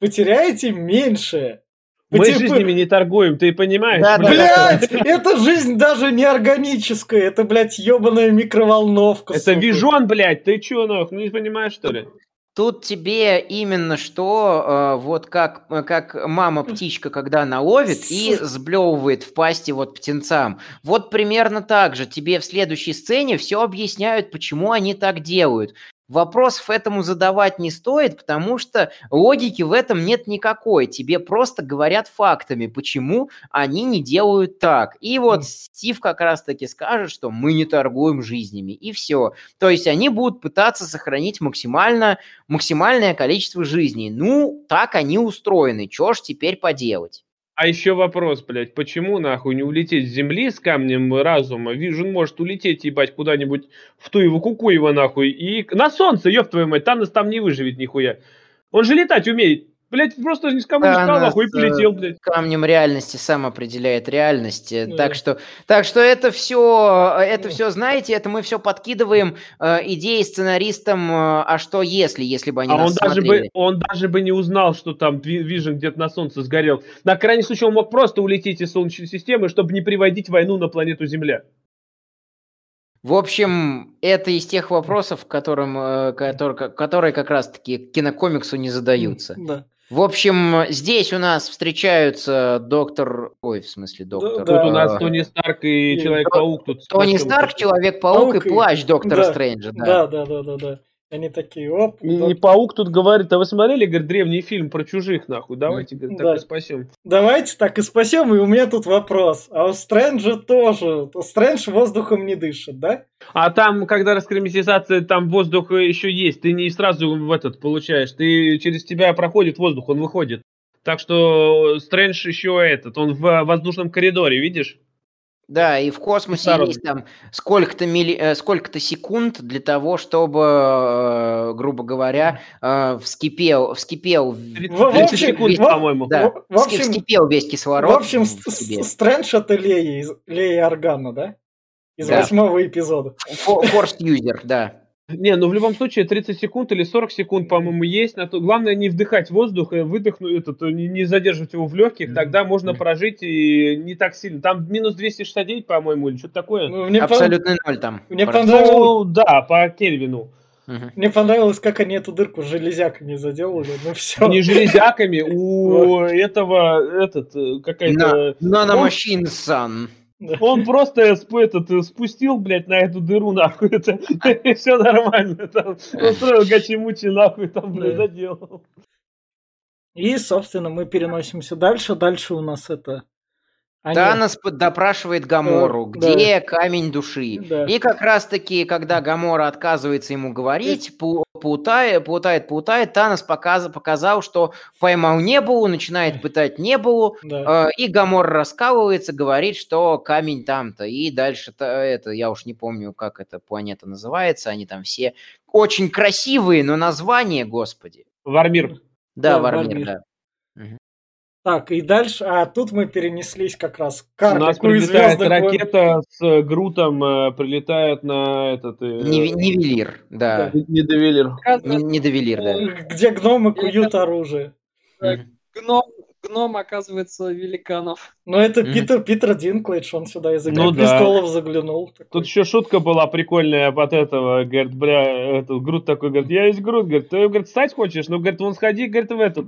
потеряете меньше. Мы Поте- жизнями не торгуем, ты понимаешь? Да, да, Блять, эта жизнь даже не органическая, это, блядь, ебаная микроволновка. Это сука. вижон, блядь, ты чё, нахуй, не понимаешь, что ли? Тут тебе именно что, э, вот как, э, как мама-птичка, когда она ловит и сблевывает в пасти вот птенцам. Вот примерно так же тебе в следующей сцене все объясняют, почему они так делают. Вопросов этому задавать не стоит, потому что логики в этом нет никакой. Тебе просто говорят фактами, почему они не делают так. И вот Стив как раз-таки скажет, что мы не торгуем жизнями, и все. То есть они будут пытаться сохранить максимально максимальное количество жизней. Ну, так они устроены. Чё ж теперь поделать? А еще вопрос, блядь, почему нахуй не улететь с земли с камнем разума? Вижен может улететь, ебать, куда-нибудь в ту его куку его нахуй. И на солнце, ёб твою мать, Танос там не выживет нихуя. Он же летать умеет. Блядь, просто никому не сказал, нахуй, и полетел, блядь. Камнем реальности сам определяет реальность. Да. Так что, так что это все, это Да. все, знаете, это мы все подкидываем э, идеи сценаристам. э, а что если, если бы они А он нас даже, бы, смотрели? он даже бы не узнал, что там Вижен где-то на солнце сгорел. На крайний случай он мог просто улететь из Солнечной системы, чтобы не приводить войну на планету Земля. В общем, это из тех вопросов, которым, э, который- которые как раз-таки кинокомиксу не задаются. Да. В общем, здесь у нас встречаются доктор... Ой, в смысле доктор... да. Тут у нас Тони Старк и Человек-паук. Тут Тони Старк. Человек-паук и Паук и- плащ доктора да, Стрэнджа. Да, да, да, да, да. Они такие, оп. И, и Паук тут говорит, а вы смотрели, говорит, древний фильм про чужих, нахуй? Давайте, говорит, так Да. и спасем. Давайте так и спасем, и у меня тут вопрос. А у Стрэнджа тоже. Стрэндж воздухом не дышит, да? А там, когда раскрематизация, там воздух еще есть. Ты не сразу в этот получаешь. Ты через тебя проходит воздух, он выходит. Так что Стрэндж еще этот, он в воздушном коридоре, видишь? Да, и в космосе Кислород. есть там сколько-то, милли... э, сколько-то секунд для того, чтобы, э, грубо говоря, вскипел, вскипел, в- 30, В- в 30 общем, секунд, в- по-моему. да, в- общем- вскипел весь кислород В общем. Стрэндж это Лея, из, Лея Органа, да? Из Да. восьмого эпизода. Фо- Force user, да. Не, ну в любом случае 30 секунд или 40 секунд, по-моему, есть. На то... Главное не вдыхать воздух, и выдохнуть, этот, не, не задерживать его в легких, тогда можно прожить и не так сильно. Там минус 269, по-моему, или что-то такое. Ну, мне, пон- Абсолютный ноль там. Мне понравилось- Ну, да, по Кельвину. Мгм. мне понравилось, как они эту дырку железяками заделали. Ну все. Не железяками, у [laughs] этого, этот, э, какая-то... Наномашин сан. Он просто этот, э, спустил, блядь, на эту дыру, нахуй, это, [laughs] и все нормально. Там, устроил гачи-мучи, нахуй, там, блядь, заделал. И, собственно, мы переносимся дальше. Дальше у нас это... они- Танос допрашивает Гамору, Да, где камень души. Да. И как раз-таки, когда Гамора отказывается ему говорить, пу- паутает, паутает, паутает, Танос показ- показал, что поймал Небулу, начинает пытать Небулу, Да. э, и Гамор раскалывается, говорит, что камень там-то. И дальше-то это, я уж не помню, как эта планета называется, они там все очень красивые, но название, господи. Вармир. Да, Да, Вармир, Вармир. да. Так, и дальше... А тут мы перенеслись как раз к У нас прилетает ракета с э, Грутом, э, прилетает на этот... э, Неве- Нивелир, да. Недовелир. Не, Недовелир, да. Где гномы куют оружие. Гном, гном оказывается великанов. Но это. Питер, Питер Динклейдж, он сюда из «Игры Ну да. престолов» заглянул. такой. Тут еще шутка была прикольная от этого, говорит, бля, этот Грут такой, говорит, я есть Грут, говорит, ты, говорит, стать хочешь? Ну, говорит, вон сходи, говорит, в этот,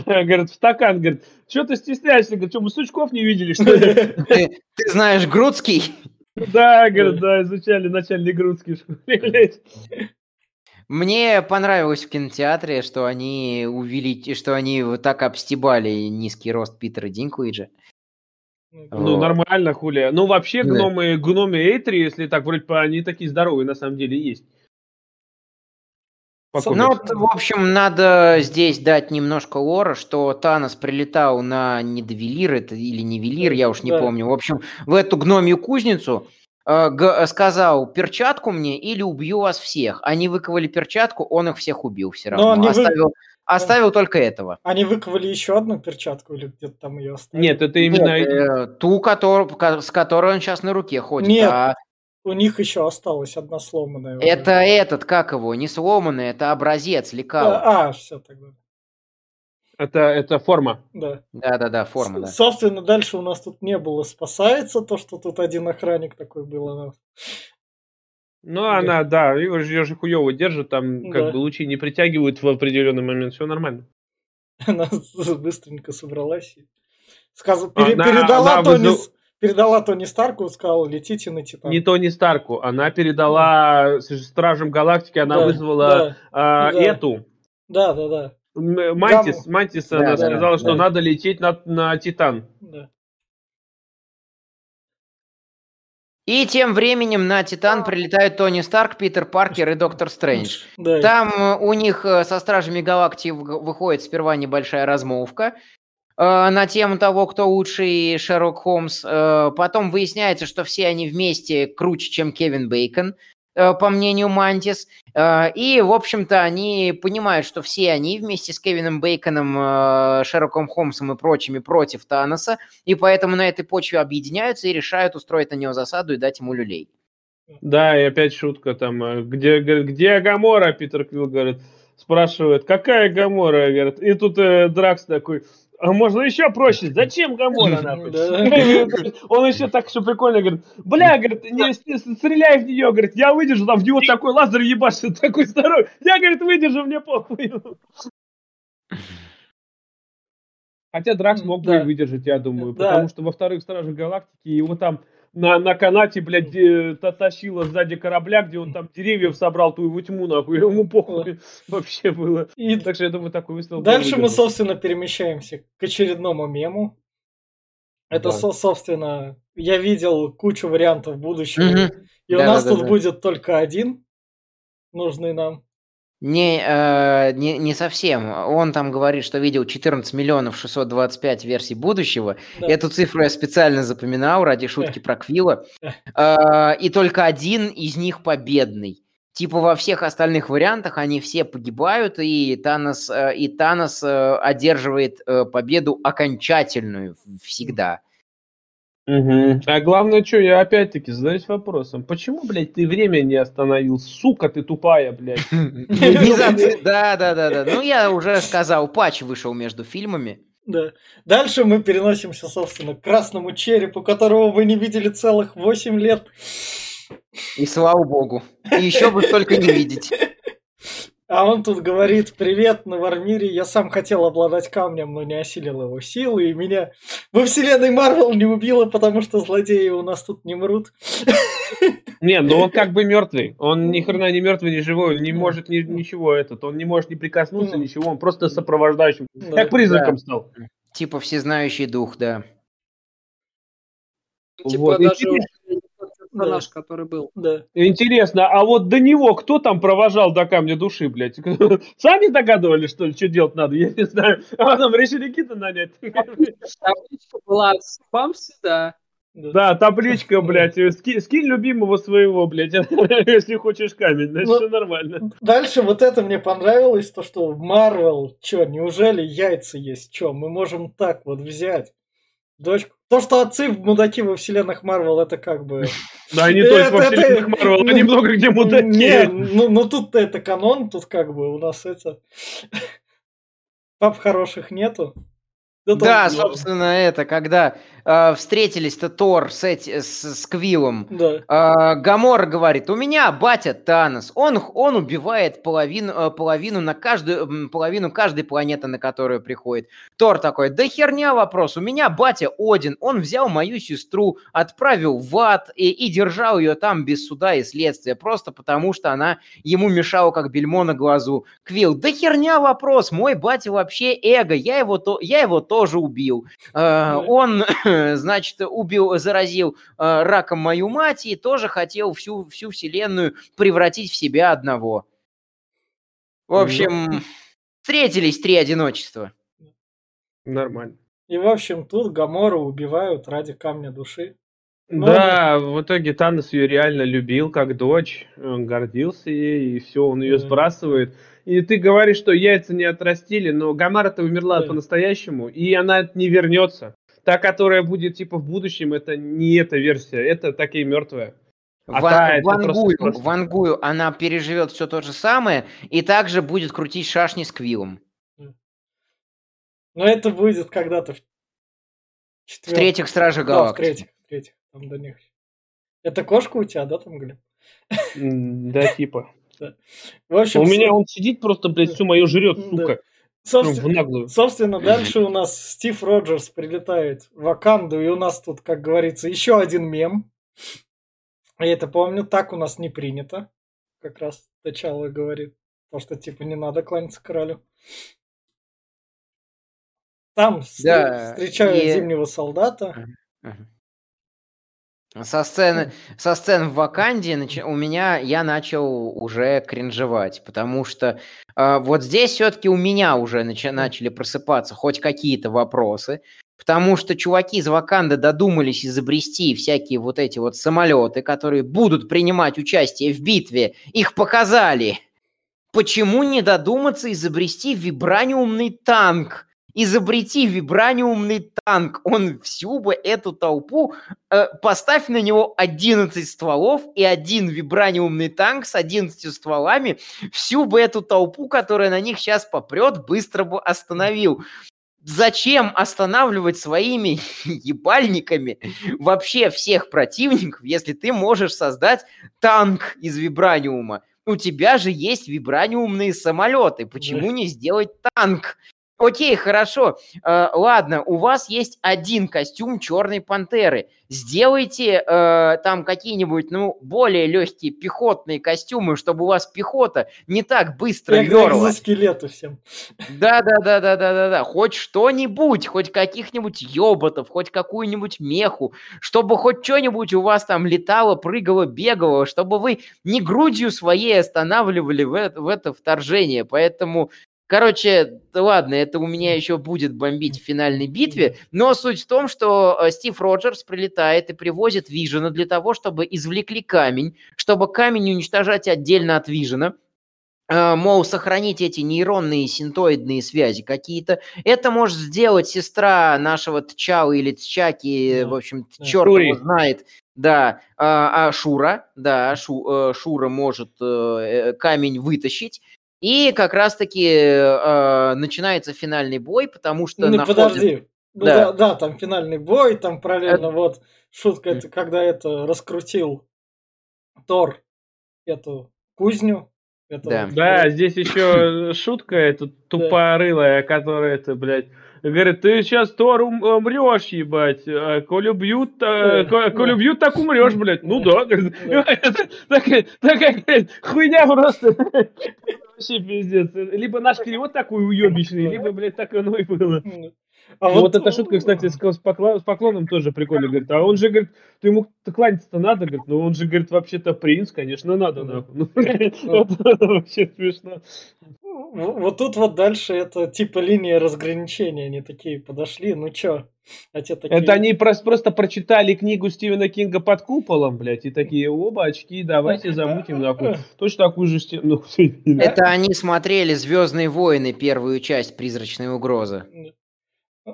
[laughs] говорит, в стакан, говорит, что ты стесняешься, говорит, что мы сучков не видели, что ли? [laughs] Ты, ты знаешь Грудский? Да, говорит, да, изучали школе, [laughs] блядь. Мне понравилось в кинотеатре, что они увели, что они вот так обстебали низкий рост Питера Динклейджа. Ну, Вот. нормально, хули. Ну, вообще, Да. гномы, гномы Эйтри, если так вроде, по- они такие здоровые, на самом деле, есть. По Ну, вот, в общем, надо здесь дать немножко лора, что Танос прилетал на Недовелир, это или Невелир, я уж не Да. помню. В общем, в эту гномью кузницу э, г- сказал, перчатку мне или убью вас всех. Они выковали перчатку, он их всех убил все Но равно. они вы- Оставил, оставил только этого. Они выковали еще одну перчатку или где-то там ее оставили? Нет, это именно... Нет, э, ту, котор- ко- с которой он сейчас на руке ходит. Нет. а У них еще осталась одна сломанная. уже. это этот, как его, не сломанный, это образец, лекала. А, а, все тогда. Это, это форма. Да. Да-да-да, форма, С- да. Собственно, дальше у нас тут не было спасается, то, что тут один охранник такой был. она- Ну, Да. она, да, ее же, её же хуево держит, там как Да. бы лучи не притягивают в определенный момент, все нормально. Она [laughs] быстренько собралась. и сказ- пере- Она- передала, она Тони, вызов- передала Тони Старку, сказала, летите на Титан. Не Тони Старку, она передала с- Стражам Галактики, она Да, вызвала да, а, да. эту, Да, да, да. Мантис, Мантис, Да, она да, сказала, да. что надо лететь на, на Титан. да. И тем временем на Титан прилетают Тони Старк, Питер Паркер и Доктор Стрэндж. Да. Там э, у них э, со Стражами Галактики выходит сперва небольшая размолвка э, на тему того, кто лучший Шерлок Холмс. Э, Потом выясняется, что все они вместе круче, чем Кевин Бейкон, э, по мнению Мантис. Э, И, в общем-то, они понимают, что все они вместе с Кевином Бейконом, э, Шерлоком Холмсом и прочими против Таноса, и поэтому на этой почве объединяются и решают устроить на него засаду и дать ему люлей. Да, и опять шутка там, э, где, говорит, где Гамора, Питер Квилл говорит, спрашивает, какая Гамора, говорит, и тут э, Дракс такой, А можно еще проще. Зачем Гамора, нахуй? Да. [laughs] Он еще так все прикольно говорит, бля, говорит, не, стреляй в нее, говорит, я выдержу, там в него такой лазер ебашит, [laughs] такой здоровый. Я, говорит, выдержу, мне похуй. Хотя Дракс мог бы Да. выдержать, я думаю, Да. потому что во вторых Стражах Галактики его там на, на канате, блядь, э, та- тащило сзади корабля, где он там деревьев собрал, ту его тьму, нахуй, [laughs] ему похуй вообще было. И Так что я думаю, такой выстрел дальше мы, собственно, перемещаемся к очередному мему. Это, Да. со- собственно, я видел кучу вариантов будущего. Мгм. И у Да, нас да, да, тут да. будет только один, нужный нам. Не, э, не, не совсем. Он там говорит, что видел 14 миллионов 625 версий будущего. Да. Эту цифру я специально запоминал ради шутки про Квилла. [laughs] Э, И только один из них победный. Типа во всех остальных вариантах они все погибают, и Танос, э, и Танос э, одерживает э, победу окончательную всегда. Мгм. А главное, что, я опять-таки задаюсь вопросом, почему, блядь, ты время не остановил? Сука, ты тупая, [laughs] блядь. Да, да, да, да. Ну, я уже сказал, патч вышел между фильмами. Да. Дальше мы переносимся, собственно, к красному черепу, которого вы не видели целых 8 лет. И слава богу. И еще бы только не видеть. [laughs] А он тут говорит, привет, на Вармире, я сам хотел обладать камнем, но не осилил его силы, и меня во вселенной Марвел не убило, потому что злодеи у нас тут не мрут. Не, ну он как бы мертвый. Он ни хрена не мертвый, не живой, он не может ни- ничего этот. Он не может не прикоснуться, Ну. ничего, он просто сопровождающим. Да. Как призраком стал. Типа всезнающий дух, да. Типа Вот, даже персонаж, который был. Да. Интересно, а вот до него кто там провожал до камня души, блядь? [laughs] Сами догадывались, что ли, что делать надо? Я не знаю. А потом решили Кита нанять. Табличка была спам сюда. да. Да, табличка, блядь. ски- Скинь любимого своего, блядь, [laughs] если хочешь камень, значит, Ну, все нормально. Дальше вот это мне понравилось, то что в Марвел, чё, неужели яйца есть? Чё, мы можем так вот взять дочку. То, что отцы мудаки во вселенных Марвел, это как бы... [laughs] Да, не Это- только во вселенных Марвел, они много где Не, мудаки. ну, ну тут это канон, тут как бы у нас это... [laughs] Пап хороших нету. Да, собственно, это, когда э, встретились-то Тор с, эти- с, с Квиллом, Да. э, Гамора говорит, у меня батя Танос, он, он убивает половину, э, половину, на каждую, половину каждой планеты, на которую приходит. Тор такой, да херня вопрос, у меня батя Один, он взял мою сестру, отправил в ад и, и держал ее там без суда и следствия, просто потому что она ему мешала как бельмо на глазу. Квилл, да херня вопрос, мой батя вообще эго, я его, то, я его тоже убил. Э, Он, [clears throat] значит, убил, заразил э, раком мою мать и тоже хотел всю, всю вселенную превратить в себя одного. В общем, встретились три одиночества. Нормально. И, в общем, тут Гамору убивают ради камня души. Ну, Да, в итоге Танос ее реально любил как дочь, он гордился ей, и все, он ее сбрасывает. И ты говоришь, что яйца не отрастили, но Гамара-то умерла Да. по-настоящему, и она не вернется. Та, которая будет типа в будущем, это не эта версия, это такие мертвая. А Ван- та, Вангую, просто- Вангую, она переживет все то же самое и также будет крутить шашни с Квиллом. Но это будет когда-то в В четвёртом. третьих Страже Да, в Галактики. третьих, в третьих. Там до них. Это кошка у тебя, да, там, Глеб? Да, типа. В общем, У меня он сидит просто, блядь, всю мою жрет, Да. сука. Ну, собственно, в наглую. собственно, дальше у нас Стив Роджерс прилетает в Ваканду, и у нас тут, как говорится, еще один мем. Я это помню, так у нас не принято. Как раз Тачало говорит. То, что типа не надо кланяться королю. Там Да, встречают и- зимнего солдата. Мгм. Со сцены, со сцен в Ваканде нач- у меня я начал уже кринжевать, потому что э, вот здесь все-таки у меня уже нача- начали просыпаться хоть какие-то вопросы, потому что чуваки из Ваканды додумались изобрести всякие вот эти вот самолеты, которые будут принимать участие в битве, их показали. Почему не додуматься изобрести вибраниумный танк? Изобрети вибраниумный танк, он всю бы эту толпу э, поставь на него 11 стволов и один вибраниумный танк с 11 стволами, всю бы эту толпу, которая на них сейчас попрет, быстро бы остановил. зачем останавливать своими [laughs] ебальниками вообще всех противников, если ты можешь создать танк из вибраниума? У тебя же есть вибраниумные самолеты. Почему не сделать танк? Окей, хорошо. Э, ладно, у вас есть один костюм Черной Пантеры. Сделайте э, там какие-нибудь, ну, более легкие пехотные костюмы, чтобы у вас пехота не так быстро Как мерла. экзоскелеты всем. Да, да, да, да, да, да, да. Хоть что-нибудь, хоть каких-нибудь ёботов, хоть какую-нибудь меху, чтобы хоть что-нибудь у вас там летало, прыгало, бегало, чтобы вы не грудью своей останавливали в в это вторжение. Поэтому Короче, ладно, это у меня еще будет бомбить в финальной битве, но суть в том, что э, Стив Роджерс прилетает и привозит Вижена для того, чтобы извлекли камень, чтобы камень уничтожать отдельно от Вижена, э, мол, сохранить эти нейронные синтоидные связи какие-то. Это может сделать сестра нашего Тчао или Тчаки, в общем, да. черт его знает. Да, а, а Шура, да, Шу- э, Шура может э, э, камень вытащить. И как раз-таки э, начинается финальный бой, потому что Ну, находят- подожди. Ну, Да. да. да, там финальный бой, там параллельно вот шутка, это когда это раскрутил Тор эту кузню. Это Да. вот, Да, э, здесь еще шутка эта тупорылая, которая это, блядь, говорит, ты сейчас Тор ум- умрешь, ебать, а коли Э, ко- коли да. убьют, так умрешь, блядь. Ну да, [laughs] такая, такая, хуйня просто. [laughs] Вообще пиздец. Либо наш перевод такой уебищный, либо, блядь, так оно и было. А Ну, вот эта шутка, кстати, с, с поклоном тоже прикольно, говорит, а он же, говорит, ты ему кланяться-то надо, говорит, ну он же, говорит, вообще-то принц, конечно, надо, нахуй. [laughs] Ну, это вообще смешно. В- Вот тут вот дальше это типа линия разграничения. Они такие подошли, ну чё? А те такие... Это они прос- просто прочитали книгу Стивена Кинга под куполом, блядь, и такие, оба очки, давайте замутим, нахуй. Точно такую же стену. [laughs] Это они смотрели Звездные войны, первую часть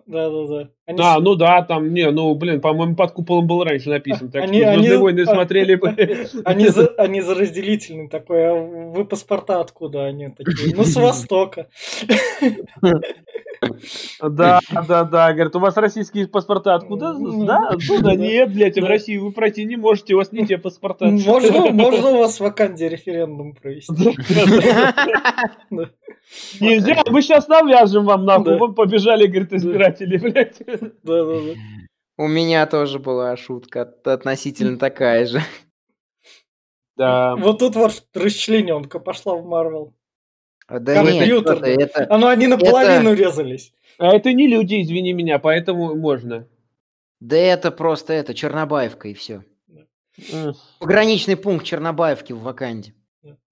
Призрачная угроза. Да-да-да. Они А, с- ну да, там, не, ну, блин, по-моему, под куполом был раньше написан, так Они- что они- «Звездные войны» смотрели бы. [laughs] Они за, они за разделительный такой, а вы паспорта откуда они такие? Ну, с [laughs] Востока. [laughs] Да, да, да, говорят, у вас российские паспорта откуда? Да, оттуда? да. Нет, блядь, в Да. Россию вы пройти не можете, у вас не те паспорта. Можно, можно у вас в Ваканде референдум провести. Да. Нельзя, мы сейчас навяжем вам, нахуй, Да. вон побежали, говорит, избиратели, блядь. Да-да-да. У меня тоже была шутка от- относительно такая же. Да. Вот тут вот расчлененка пошла в Марвел. Да нет, это... А ну они наполовину резались. А это не люди, извини меня, поэтому можно. Да это просто это, Чернобаевка и все. Пограничный пункт Чернобаевки в Ваканде.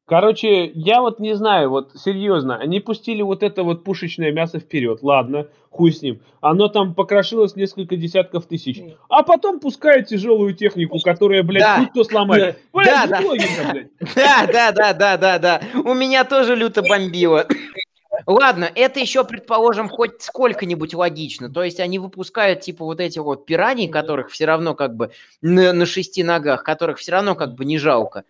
Короче, я вот не знаю, вот серьезно, они пустили вот это вот пушечное мясо вперед, ладно, хуй с ним. Оно там покрошилось несколько десятков тысяч. А потом пускают тяжелую технику, которая, блядь, Да. кто сломает. [laughs] Да, Блядь, да. ну логика, блядь. [laughs] Да, да, да, да, да, да. У меня тоже люто бомбило. Ладно, это еще, предположим, хоть сколько-нибудь логично. То есть они выпускают, типа, вот эти вот пираний, Да. которых все равно как бы на, на шести ногах, которых все равно как бы не жалко.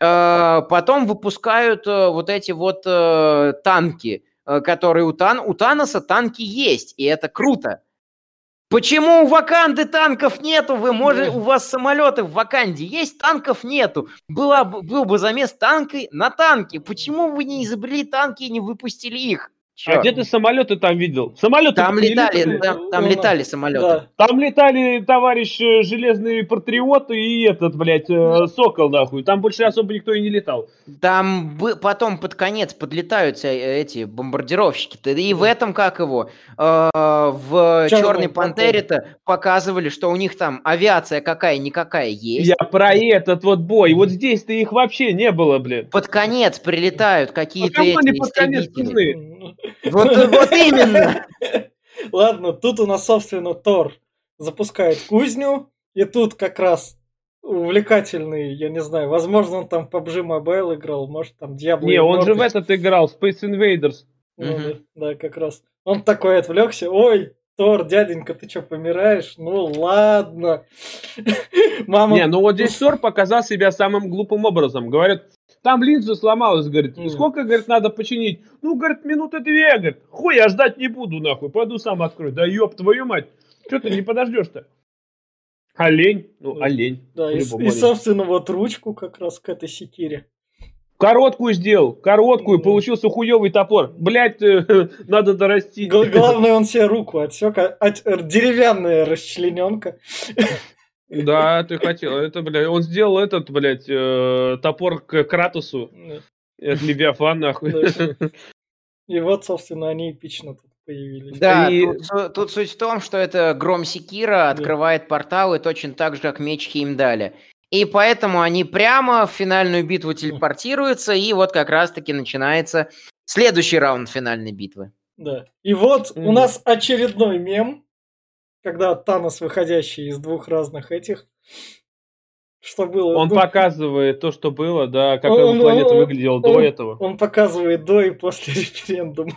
Э, Потом выпускают э, вот эти вот э, танки, которые у, Тан... у Таноса танки есть, и это круто. Почему у Ваканды танков нету? Вы можете, у вас самолеты в Ваканде есть, танков нету. Была, бы- был бы замес танка на танки. Почему вы не изобрели танки и не выпустили их? А Чё? где ты самолеты там видел? Самолеты Там летали, летали. там, там Ну, летали самолеты. Да. Там летали товарищ э, Железный Патриот и этот, блядь, э, Сокол, нахуй. Там больше особо никто и не летал. Там бы- потом под конец подлетают вся- эти бомбардировщики. И в этом, как его, э, в Чёрной Черной Пантере-то показывали, что у них там авиация какая-никакая есть. Я про этот вот бой. Вот здесь-то их вообще не было, блядь. Под конец прилетают А какие-то они эти под конец истребители. Вот, вот именно. [laughs] Ладно, тут у нас, собственно, Тор запускает кузню, и тут как раз увлекательный, я не знаю, возможно, он там в PUBG Mobile играл, может, там Diablo Не, он же в этот играл, Space Invaders. Ну Мгм. да, да, как раз. Он такой отвлекся, ой, Тор, дяденька, ты что, помираешь? Ну ладно. [laughs] Мама... Не, ну вот здесь Тор показал себя самым глупым образом. Говорят, там линза сломалась, говорит, Мгм. сколько, говорит, надо починить? Ну, говорит, минуты две, говорит, хуй, я ждать не буду, нахуй, пойду сам открою. Да ёб твою мать, что ты не подождешь-то? Олень, ну, олень. Да, и, и, собственно, вот ручку как раз к этой секире. Короткую сделал, короткую, Мгм. получился хуёвый топор. Блять, [laughs] надо дорасти. Гла- Главное, он себе руку отсек, а- от- деревянная расчлененка. [laughs] Да, ты хотел. Это, блядь, он сделал этот, блядь, э, топор к Кратусу. от Левиафан, нахуй. Да. И вот, собственно, они эпично тут появились. Да, И- тут, тут суть в том, что это Гром Секира открывает порталы точно так же, как Меч Хеймдаля. И поэтому они прямо в финальную битву телепортируются, и вот как раз-таки начинается следующий раунд финальной битвы. Да. И вот у Мгм. нас очередной мем, когда Танос, выходящий из двух разных этих, что было? Он ну, показывает то, что было, да, как Он- его планета он- выглядела до он- этого. Он показывает до и после [laughs] референдума.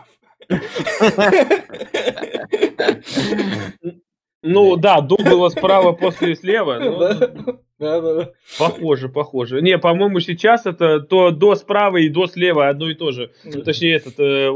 Ну да, до было справа, после слева. ну, Да, да, да. Похоже, похоже. Не, по-моему, сейчас это то до справа и до слева одно и то же. Точнее, этот, э,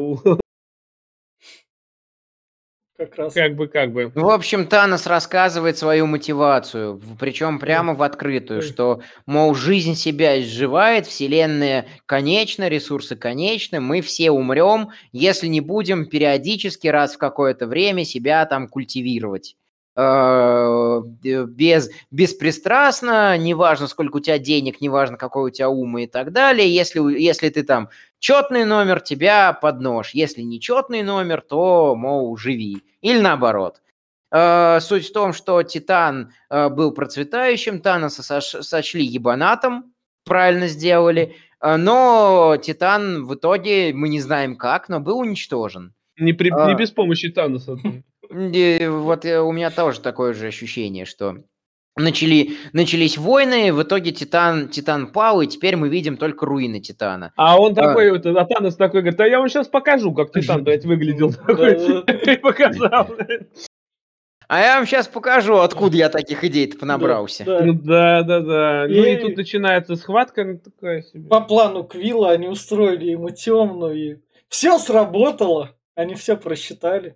Как раз. как бы, как бы. В общем, Танос рассказывает свою мотивацию, причем прямо в открытую, что, мол, жизнь себя изживает, вселенная конечна, ресурсы конечны, мы все умрем, если не будем периодически раз в какое-то время себя там культивировать. Э, Без, беспристрастно, неважно, сколько у тебя денег, неважно, какой у тебя ум и так далее. Если, если ты там четный номер, тебя под нож. Если нечетный номер, то, мол, живи. Или наоборот. Э, Суть в том, что Титан э, был процветающим, Таноса сочли ебанатом, правильно сделали, э, но Титан в итоге, мы не знаем как, но был уничтожен. Не, при- А. не без помощи Таноса. И вот э, у меня тоже такое же ощущение, что начали, начались войны, в итоге Титан, Титан пал, и теперь мы видим только руины Титана. А он А. такой, вот, а Танос такой говорит, а я вам сейчас покажу, как Титан, блядь, выглядел. [laughs] И показал. А я вам сейчас покажу, откуда я таких идей-то понабрался. Да, Ну да. да, да. Ну и тут начинается схватка ну, такая себе. По плану Квилла они устроили ему темную, и все сработало. Они все просчитали.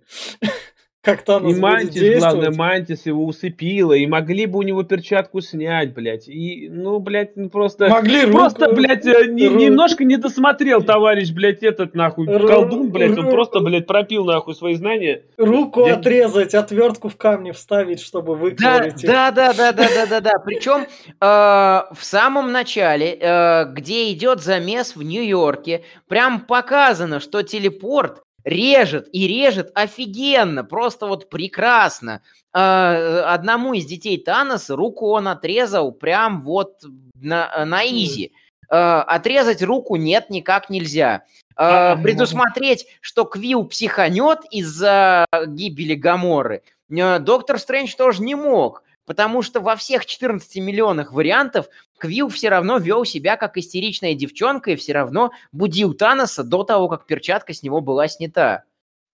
Как Танос И Мантис, главное, Мантис его усыпила, и могли бы у него перчатку снять, блядь. И, ну, блядь, ну просто... Могли руку- Просто, блядь, э, не- немножко не досмотрел товарищ, блядь, этот, нахуй, Ру- колдун, блядь, он ру- просто, блядь, пропил, нахуй, свои знания. руку Я- отрезать, отвертку в камни вставить, чтобы выковырить да, да, да, да, да, да, да. Причем в самом начале, э, где идет замес в Нью-Йорке, прям показано, что телепорт режет и режет офигенно, просто вот прекрасно. Э, Одному из детей Таноса руку он отрезал прям вот на, на изи. Э, Отрезать руку нет, никак нельзя. Э, А, Предусмотреть, что Квилл психанет из-за гибели Гаморы, э, Доктор Стрэндж тоже не мог, потому что во всех 14 миллионах вариантов Квилл все равно вел себя как истеричная девчонка и все равно будил Таноса до того, как перчатка с него была снята.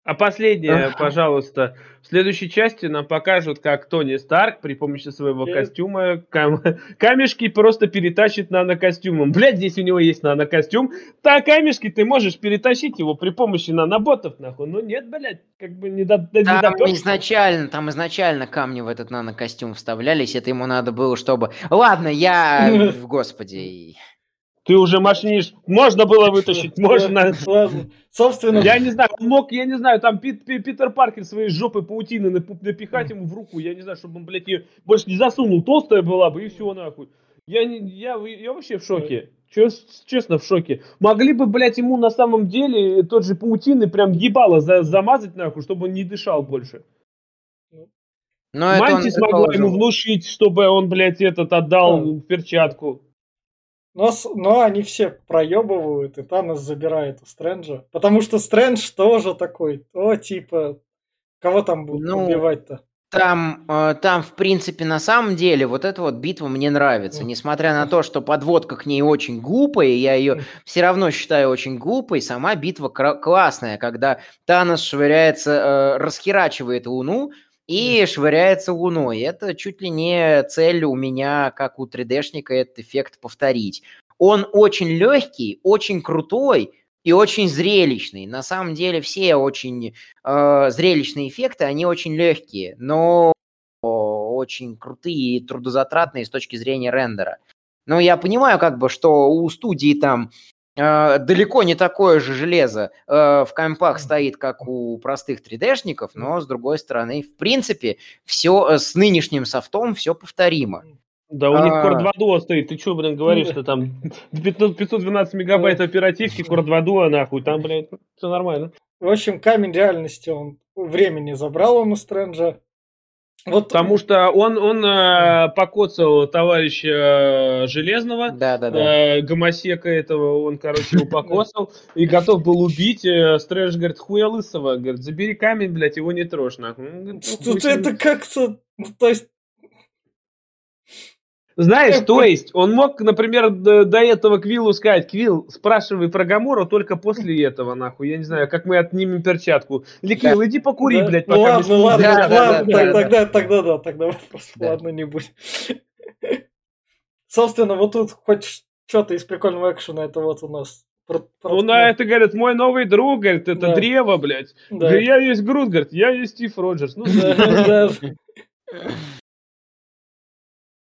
А последнее, пожалуйста. В следующей части нам покажут, как Тони Старк при помощи своего Э. костюма кам- [laughs] камешки просто перетащит нанокостюмом. Блядь, здесь у него есть нанокостюм. Да, камешки ты можешь перетащить его при помощи наноботов, нахуй. Ну нет, блядь, как бы не до... не Там допёр. изначально, там изначально камни в этот нанокостюм вставлялись, это ему надо было, чтобы... Ладно, я... [laughs] Господи... Ты уже мошнишь. Можно было вытащить, можно. [laughs] Собственно, Я не знаю, он мог, я не знаю, там Пит- Пи- Питер Паркер своей жопы паутины нап- напихать ему в руку, я не знаю, чтобы он, блядь, ее больше не засунул, толстая была бы, и все, нахуй. Я, не, я, я вообще в шоке. Чес- честно, в шоке. Могли бы, блядь, ему на самом деле тот же паутины прям ебало за- замазать, нахуй, чтобы он не дышал больше. Но это он Мантис могла ему внушить, чтобы он, блядь, этот отдал перчатку. Но, но они все проебывают, и Танос забирает у Стрэнджа. Потому что Стрэндж тоже такой, о, типа, кого там будут Ну, убивать-то? Там, э, там, в принципе, на самом деле, вот эта вот битва мне нравится. Несмотря на то, что подводка к ней очень глупая, я ее все равно считаю очень глупой, сама битва кра- классная, когда Танос швыряется, э, расхерачивает Луну и швыряется Луной. Это чуть ли не цель у меня, как у 3D-шника, этот эффект повторить. Он очень легкий, очень крутой и очень зрелищный. На самом деле все очень э, зрелищные эффекты, они очень легкие, но очень крутые и трудозатратные с точки зрения рендера. Но я понимаю, как бы, что у студии там далеко не такое же железо э, в компах стоит, как у простых 3D-шников, но с другой стороны, в принципе, все э, с нынешним софтом все повторимо. Да, у них Core 2 Duo стоит. Ты что, блин, говоришь, что там [laughs] 512 мегабайт оперативки, Core 2 Duo, нахуй, там, блядь, все нормально. В общем, камень реальности он времени забрал он у Стрэнджа. Вот... Потому что он, он э, покоцал товарища Железного, да, да, да. Э, гомосека этого, он, короче, его [laughs] покоцал и готов был убить. Э, Стрэндж говорит, хуя лысого, говорит, забери камень, блядь, его не трожь, нахуй. Тут это как-то, ну, то есть, знаешь, то есть, он мог, например, до, до этого Квиллу сказать, Квилл, спрашивай про Гамору только после этого, нахуй. Я не знаю, как мы отнимем перчатку. Или Квилл, иди покури, да. блядь, ну, пока ладно, ладно, да, ладно, да, ладно, да, тогда, да. тогда да, тогда вопрос, да. ладно, не будет. [laughs] Собственно, вот тут хоть что-то из прикольного экшена, это вот у нас про, про, ну, на это, говорит, мой новый друг, говорит, это да. древо, блядь. Да. Я есть Грут, говорит, я есть Стив Роджерс. Ну, да, [laughs] да. [laughs]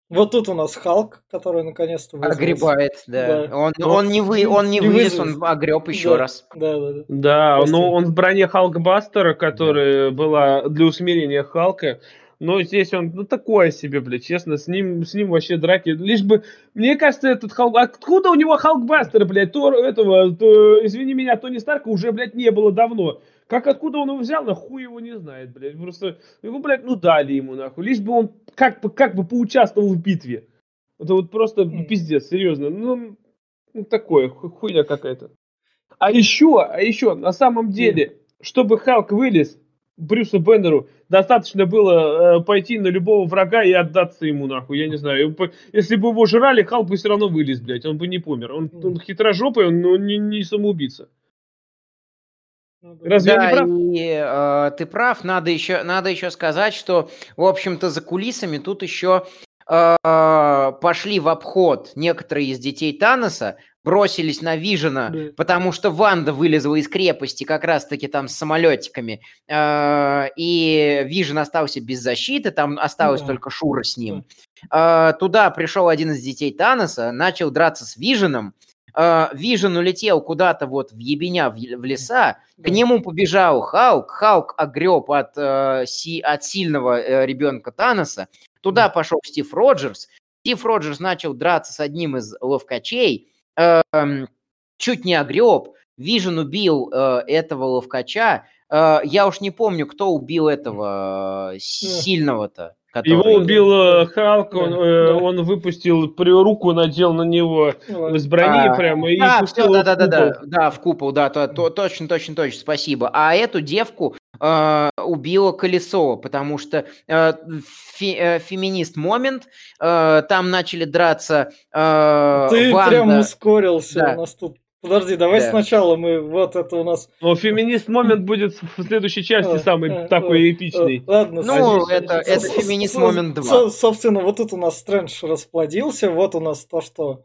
Вот тут у нас Халк, который наконец-то вызвался. Огребает, да. да. Он, он не, вы, он не, не вылез, он огреб еще да. раз. Да, да, да. Да, но он в броне Халкбастера, которая да. была для усмирения Халка. Но здесь он, ну, такое себе, блядь, честно, с ним, с ним вообще драки. Лишь бы, мне кажется, этот Халк... Откуда у него Халкбастер, блядь, то, этого, то, извини меня, Тони Старка уже, блядь, не было давно. Как откуда он его взял, нахуй его не знает, блядь. Просто его, блядь, ну дали ему, нахуй. Лишь бы он как бы, как бы поучаствовал в битве. Это вот просто mm. пиздец, серьезно. Ну, ну такое, хуйня какая-то. А еще, а еще, на самом деле, mm. чтобы Халк вылез, Брюсу Беннеру достаточно было э, пойти на любого врага и отдаться ему, нахуй, я не знаю. Если бы его жрали, Халк бы все равно вылез, блядь, он бы не помер. Он, он хитрожопый, он ну, не, не самоубийца. Ну Разве да, я не прав? И, э, ты прав. Надо еще, надо еще сказать, что, в общем-то, за кулисами тут еще э, пошли в обход некоторые из детей Таноса, бросились на Вижена, да. потому что Ванда вылезла из крепости как раз-таки там с самолетиками, э, и Вижен остался без защиты, там осталась да. только Шура с ним. Да. Э, туда пришел один из детей Таноса, начал драться с Виженом, Вижен улетел куда-то вот в ебеня, в, в леса, да. к нему побежал Халк, Халк огреб от, э, си, от сильного э, ребенка Таноса, туда да. пошел Стив Роджерс, Стив Роджерс начал драться с одним из ловкачей, э, чуть не огреб, Вижен убил э, этого ловкача, э, я уж не помню, кто убил этого э, сильного-то. Который... Его убил э, Халк, он, э, он выпустил при руку, надел на него с брони а, прямо и да, все, да, да, да, да, да, в купол, да, то, то, точно, точно, точно, спасибо. А эту девку э, убило колесо, потому что э, фи, э, феминист момент, э, там начали драться. Э, Ты Ванда. прям ускорился, да. у нас тут Подожди, давай да. сначала мы вот это у нас. Но феминист момент будет в следующей части а, самый а, такой эпичный. Ладно, ну это это феминист момент 2. Собственно, вот тут у нас Стрэндж расплодился, вот у нас то, что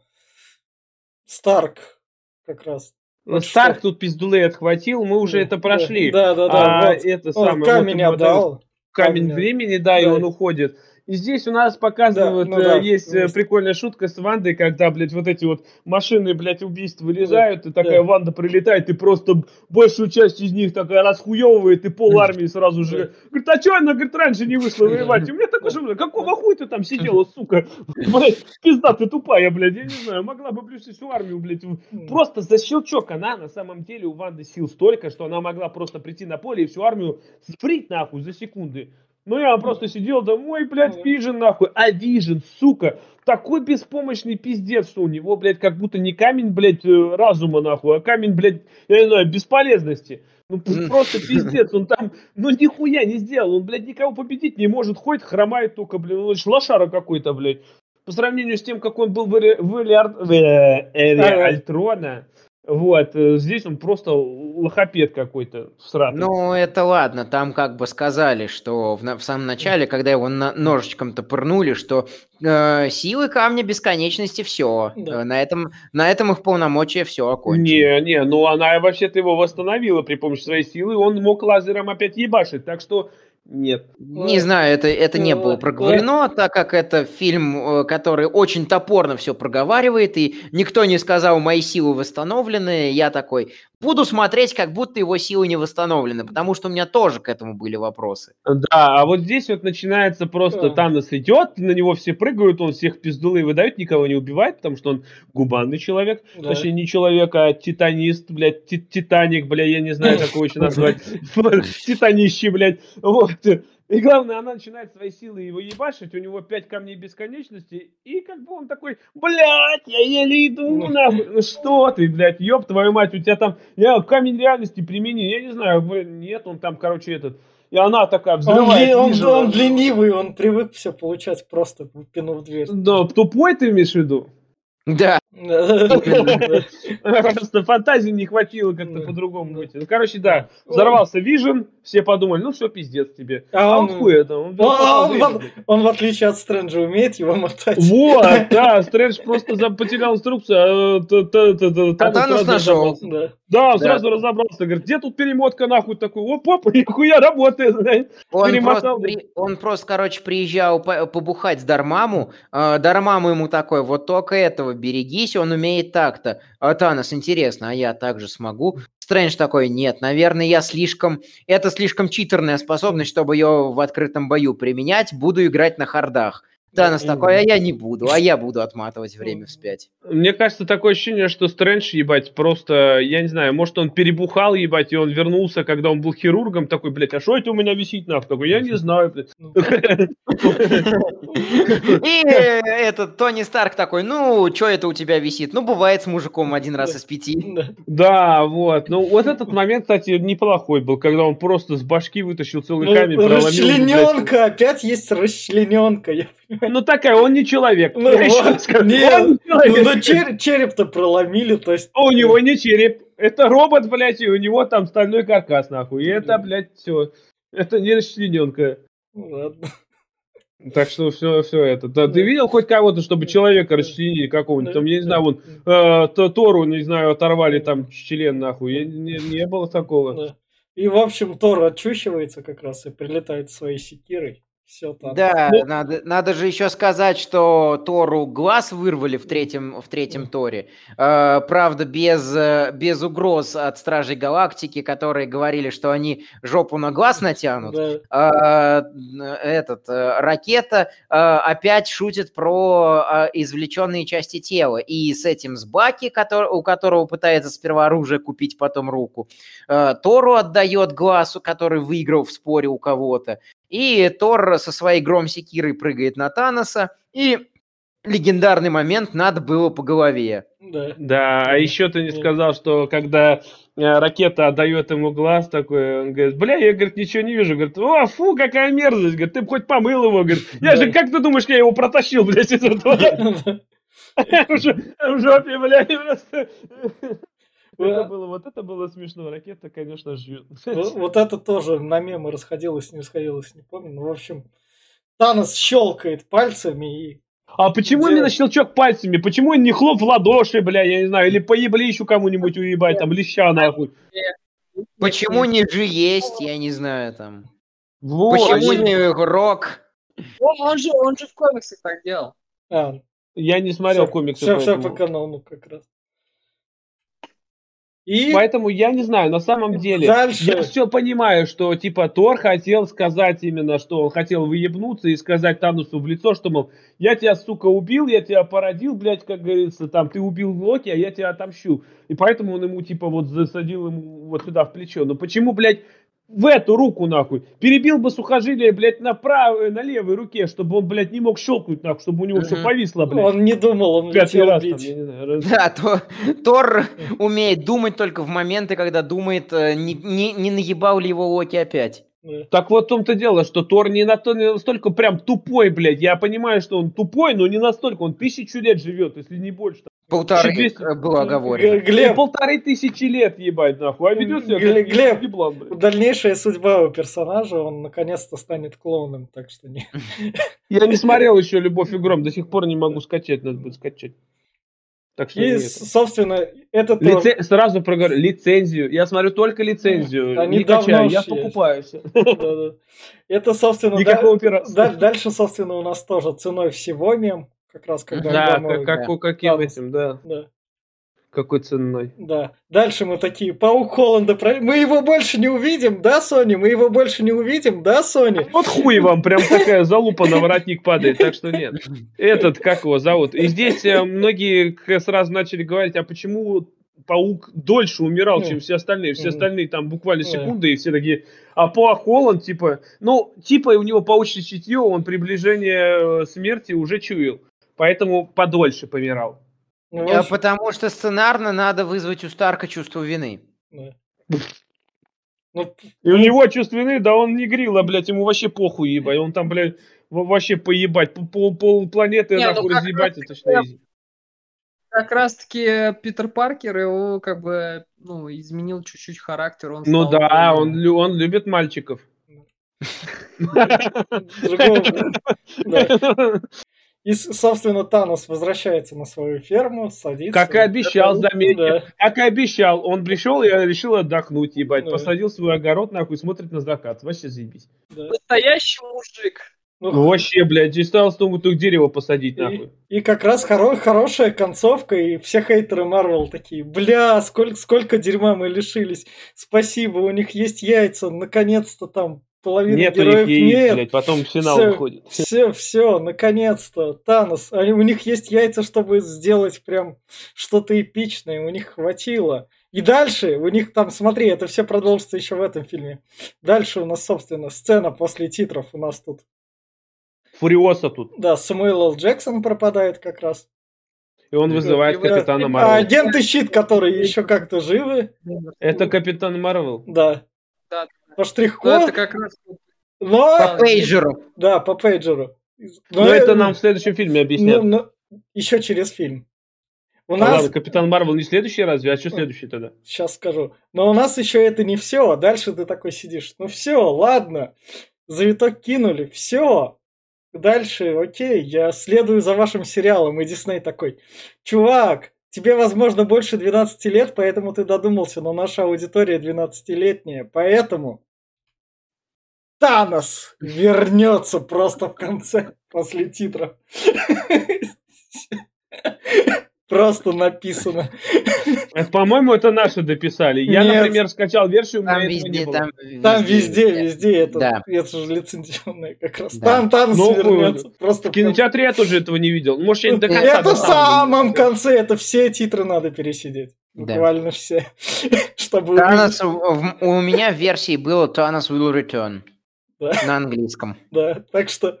Старк как раз. Ну, Старк тут пиздулей отхватил, мы уже это прошли. Да, да, да. А это самое. Камень отдал. Камень времени, да, и он уходит. И здесь у нас показывают, да, ну, да, э, есть ну, прикольная шутка с Вандой, когда, блядь, вот эти вот машины, блядь, убийств вылезают, да, и такая да. Ванда прилетает, и просто большую часть из них такая расхуевывает, и пол армии сразу же говорит, а что она, говорит, раньше не вышла воевать? И у меня такой же, какого хуя ты там сидела, сука? Блядь, пизда ты тупая, блядь, я не знаю, могла бы плюс всю армию, блядь, просто за щелчок она, на самом деле, у Ванды сил столько, что она могла просто прийти на поле и всю армию сфрить нахуй за секунды. Ну, я просто сидел, да, мой, блядь, Вижен, нахуй. А Вижен, сука, такой беспомощный пиздец, что у него, блядь, как будто не камень, блядь, э, разума, нахуй, а камень, блядь, я не знаю, бесполезности. Ну, просто пиздец, он там, ну, нихуя не сделал, он, блядь, никого победить не может, ходит, хромает только, блядь, он лошара какой-то, блядь. По сравнению с тем, как он был в в Эре Альтрона, Вот, э, здесь он просто лохопед какой-то всратый. Ну, это ладно, там как бы сказали, что в, в самом начале, [laughs] когда его на- ножичком-то пырнули, что э, силы камня бесконечности все. Да. на, этом, на этом их полномочия все окончено. Не, не, ну она вообще-то его восстановила при помощи своей силы, он мог лазером опять ебашить, так что нет. Не знаю, это, это не было проговорено, так как это фильм, э, который очень топорно все проговаривает, и никто не сказал, мои силы восстановлены. Я такой, буду смотреть, как будто его силы не восстановлены, потому что у меня тоже к этому были вопросы. Да, а вот здесь вот начинается просто Да. Танос идет, на него все прыгают, он всех пиздулы выдает, никого не убивает, потому что он губанный человек. Да. Точнее, не человек, а титанист, блядь, ти- титаник, бля, я не знаю, как его еще [laughs] назвать. Титанище, блядь. Вот. И главное, она начинает свои силы его ебашить, у него пять камней бесконечности, и как бы он такой, блядь, я еле иду, нахуй. Ну что ты, блядь, ёб твою мать, у тебя там, я камень реальности примени, я не знаю, блин, нет, он там, короче, этот, и она такая Он, взрывает. он, ниже, он да. ленивый, он привык все получать просто пинув дверь. Да, тупой ты имеешь в виду? Да, [laughs] Просто фантазии не хватило как-то по-другому выйти. Ну, короче, да, взорвался Вижен, все подумали, ну все, пиздец тебе. А А он хуй это, он в отличие от Стрэнджа, умеет его мотать. Вот, [laughs] да, Стрэндж просто потерял инструкцию, а А Танос нашел. разобрался. Да. Он Да. сразу разобрался, говорит, где тут перемотка нахуй такой, оп, оп, [laughs] нихуя работает. Он Перемотал, просто, при- он просто, короче, приезжал по- побухать с Дармаму. а Дармаму ему такой, вот только этого берегись, он умеет так-то. А Танос, интересно, а я также смогу? Стрэндж такой, нет, наверное, я слишком... Это слишком читерная способность, чтобы ее в открытом бою применять. Буду играть на хардах. Танос Да, такой, а я не буду, а я буду отматывать время вспять. Мне кажется, такое ощущение, что Стрэндж, ебать, просто, я не знаю, может, он перебухал, ебать, и он вернулся, когда он был хирургом, такой, блядь, а что это у меня висит нахуй? Такой, я не знаю, блядь. Ну, [laughs] И э, этот Тони Старк такой, ну, что это у тебя висит? Ну, бывает с мужиком один раз из пяти. да. Вот. Ну, вот этот момент, кстати, неплохой был, когда он просто с башки вытащил целый Ну, камень, проломил. расчлененка, опять есть расчлененка. я понимаю. Ну, такая, он не человек. Ну, Я вот, скажу, нет, он не Ну, человек. ну, чер- череп-то проломили, то есть... А У него не череп. Это робот, блядь, и у него там стальной каркас, нахуй. И это, блядь, все. Это не расчлененка. Ну, ладно. Так что все, все это. Да, ты видел хоть кого-то, чтобы человека расчленили какого-нибудь? Там, я не знаю, вон, э, Тору, не знаю, оторвали там член, нахуй. Я- не, не было такого. Да. И, в общем, Тор очухивается как раз и прилетает своей секирой. Все там. Да, Ну- надо, надо же еще сказать, что Тору глаз вырвали в третьем, в третьем Торе. Э, правда, без, э, без угроз от Стражей Галактики, которые говорили, что они жопу на глаз натянут. Да. Н- этот э, ракета а, опять шутит про а, извлеченные части тела. И с этим с Баки, котор- у которого пытается сперва оружие купить, потом руку. э, Тору отдает глазу, который выиграл в споре у кого-то. И Тор со своей гром секирой прыгает на Таноса. И легендарный момент надо было по голове. Да. Да, а еще ты не сказал, что когда э, ракета отдает ему глаз такой, он говорит, бля, я, говорит, ничего не вижу. Говорит, о, фу, какая мерзость. Говорит, ты бы хоть помыл его. Говорит, [laughs] я же, как ты думаешь, я его протащил, блядь, из этого? В жопе, блядь, просто. Это было, вот это было смешно. Ракета, конечно, жжет. Вот вот [laughs] это тоже на мемы расходилось, не расходилось, не помню. Ну, в общем, Танос щелкает пальцами и... А почему именно щелчок пальцами? Почему он не хлоп в ладоши, бля, я не знаю, или по еблищу кому-нибудь уебать, там, леща нахуй. Почему не же есть, я не знаю там. Почему не рок? Он, он же, он же в комиксах так делал. А, Я не смотрел всё- комиксы. всё поэтому- по канону как раз. И Поэтому я не знаю, на самом деле, Дальше. я все понимаю, что типа Тор хотел сказать именно, что он хотел выебнуться и сказать Танусу в лицо, что, мол, я тебя, сука, убил, я тебя породил, блядь, как говорится, там, ты убил Локи, а я тебя отомщу. И поэтому он ему, типа, вот засадил ему вот сюда в плечо. Но почему, блядь, в эту руку, нахуй? Перебил бы сухожилие, блядь, на правой, на левой руке, чтобы он, блядь, не мог щелкнуть, нахуй, чтобы у него все повисло, блядь. он не думал, он Пятый летел раз, там, бить. я не знаю, раз- Да, то, Тор умеет думать только в моменты, когда думает, э, не, не, не наебал ли его Локи опять. Так вот в том-то дело, что Тор не, на не настолько прям тупой, блядь. Я понимаю, что он тупой, но не настолько. Он тысячу лет живет, если не больше. Полторы Четыреста- э, было оговорено. Глеб, полторы тысячи лет, ебать, нахуй. А ведет себя Глеб- Глеб. еблан, дальнейшая судьба у персонажа, он наконец-то станет клоуном, так что не... Я не смотрел еще «Любовь и гром», до сих пор не могу скачать, надо будет скачать. Так что И, нет. собственно, это тоже... Лице- Сразу проговорю, лицензию. Я смотрю только лицензию. Они не давно качаю, я покупаюсь. [laughs] Да-да. Это, собственно, дальше, собственно, у нас тоже ценой всего мем, как раз когда... Да, как, как- каким Ладно. этим, да. да. Какой ценой. Да. Дальше мы такие, Паук Холланда, про- мы его больше не увидим, да, Сони? Мы его больше не увидим, да, Сони? Вот хуй вам, прям такая залупа на воротник падает, так что нет. Этот, как его зовут? И здесь э, многие сразу начали говорить, а почему паук дольше умирал, чем все остальные? Все остальные там буквально секунды, и все такие, а по Холланд, типа, ну, типа у него паучье чутье, он приближение э, смерти уже чуял, поэтому подольше помирал. Ну, общем, Потому что сценарно надо вызвать у Старка чувство вины. да. Ну, И у него чувство вины, да он не грила, блядь, ему вообще похуй, ебать. Он там, блядь, во- вообще поебать. Пол, пол, планеты Не, ну нахуй как разъебать, раз это что изи. Как раз-таки Питер Паркер его как бы ну, изменил чуть-чуть характер. Он Ну стал да, более- он, лю- он любит мальчиков. [laughs] [laughs] И, собственно, Танос возвращается на свою ферму, садится. Как и обещал, заметьте. Да. Как и обещал, он пришел и решил отдохнуть, ебать. Да. Посадил свой огород, нахуй, смотрит на закат. Вообще заебись. да. Настоящий мужик. Ну, Ну, вообще, блядь, и стал с тому только дерево посадить, И, нахуй. и как раз хоро- хорошая концовка, и все хейтеры Марвел такие, бля, сколько, сколько дерьма мы лишились. Спасибо, у них есть яйца, наконец-то там половина Нет у героев них яиц, нет. блядь, потом финал Всё. выходит. Все, все, наконец-то, Танос. Они, у них есть яйца, чтобы сделать прям что-то эпичное, у них хватило. И дальше, у них там, смотри, это все продолжится еще в этом фильме. Дальше у нас, собственно, сцена после титров у нас тут. Фуриоса тут. Да, Самуэл Л. Джексон пропадает как раз. И он вызывает И Капитана А Марвел. агенты Щит, которые еще как-то живы, Это Капитан Марвел. да. Да. По Ну, штрих-коду, это как раз но... По пейджеру. Да, по пейджеру. Но это нам в следующем фильме объяснят. Ну, еще через фильм. У А нас... ладно, Капитан Марвел не следующий разве? А что следующий тогда? Сейчас скажу. Но у нас еще это не все. А дальше ты такой сидишь. Ну все, ладно. Завиток кинули. Все. Дальше, окей, я следую за вашим сериалом. И Дисней такой. Чувак, тебе, возможно, больше 12 лет, поэтому ты додумался, но наша аудитория 12-летняя. Поэтому Танос вернется просто в конце, после титров. Просто написано. По-моему, это наши дописали. Я, Нет. например, скачал версию, Там этого не везде, было. там Там везде, да. везде это, Да. это же лицензионное как раз. Да. Там Танос Ну, вернется. Просто В кинотеатре я тоже этого не видел. Может, я не до конца. Это в самом конце, это все титры надо пересидеть. Да. Буквально все. [laughs] Чтобы Танос, у меня в версии было Танос will return Да, на английском. да. Так что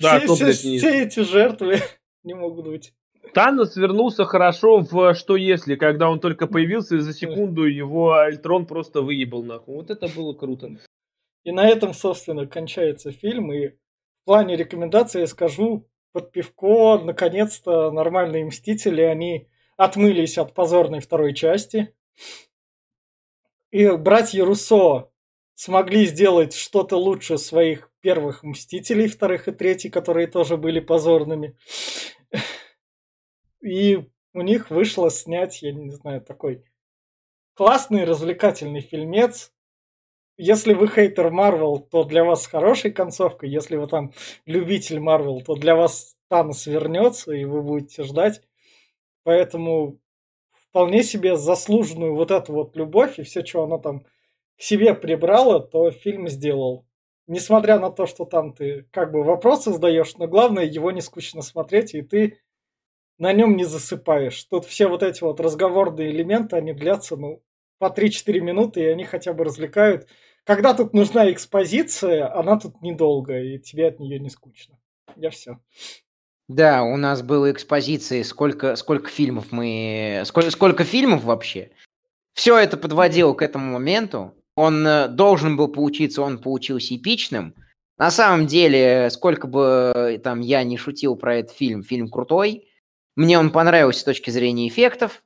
Да, все, кто, все- блядь, не- все эти жертвы [laughs] не могут быть. Танос вернулся хорошо в «Что если?», когда он только появился, и за секунду его Альтрон просто выебал нахуй. Вот это было круто. И на этом, собственно, кончается фильм. И в плане рекомендаций я скажу под пивко, наконец-то нормальные Мстители, они отмылись от позорной второй части. И братья Руссо смогли сделать что-то лучше своих первых Мстителей, вторых и третий, которые тоже были позорными. И у них вышло снять, я не знаю, такой классный, развлекательный фильмец, если вы хейтер Марвел, то для вас хорошая концовка. Если вы там любитель Марвел, то для вас Танос вернется, и вы будете ждать. Поэтому вполне себе заслуженную вот эту вот любовь и все, что она там к себе прибрала, то фильм сделал. Несмотря на то, что там ты как бы вопросы задаешь, но главное его не скучно смотреть, и ты на нем не засыпаешь. Тут все вот эти вот разговорные элементы, они длятся, ну, по 3-4 минуты, и они хотя бы развлекают. Когда тут нужна экспозиция, она тут недолго, и тебе от нее не скучно. Я все. Да, у нас было экспозиции, сколько, сколько фильмов мы... Сколько, сколько фильмов вообще? Все это подводило к этому моменту. Он э, должен был получиться, он получился эпичным. На самом деле, сколько бы э, там я не шутил про этот фильм, фильм крутой. Мне он понравился с точки зрения эффектов,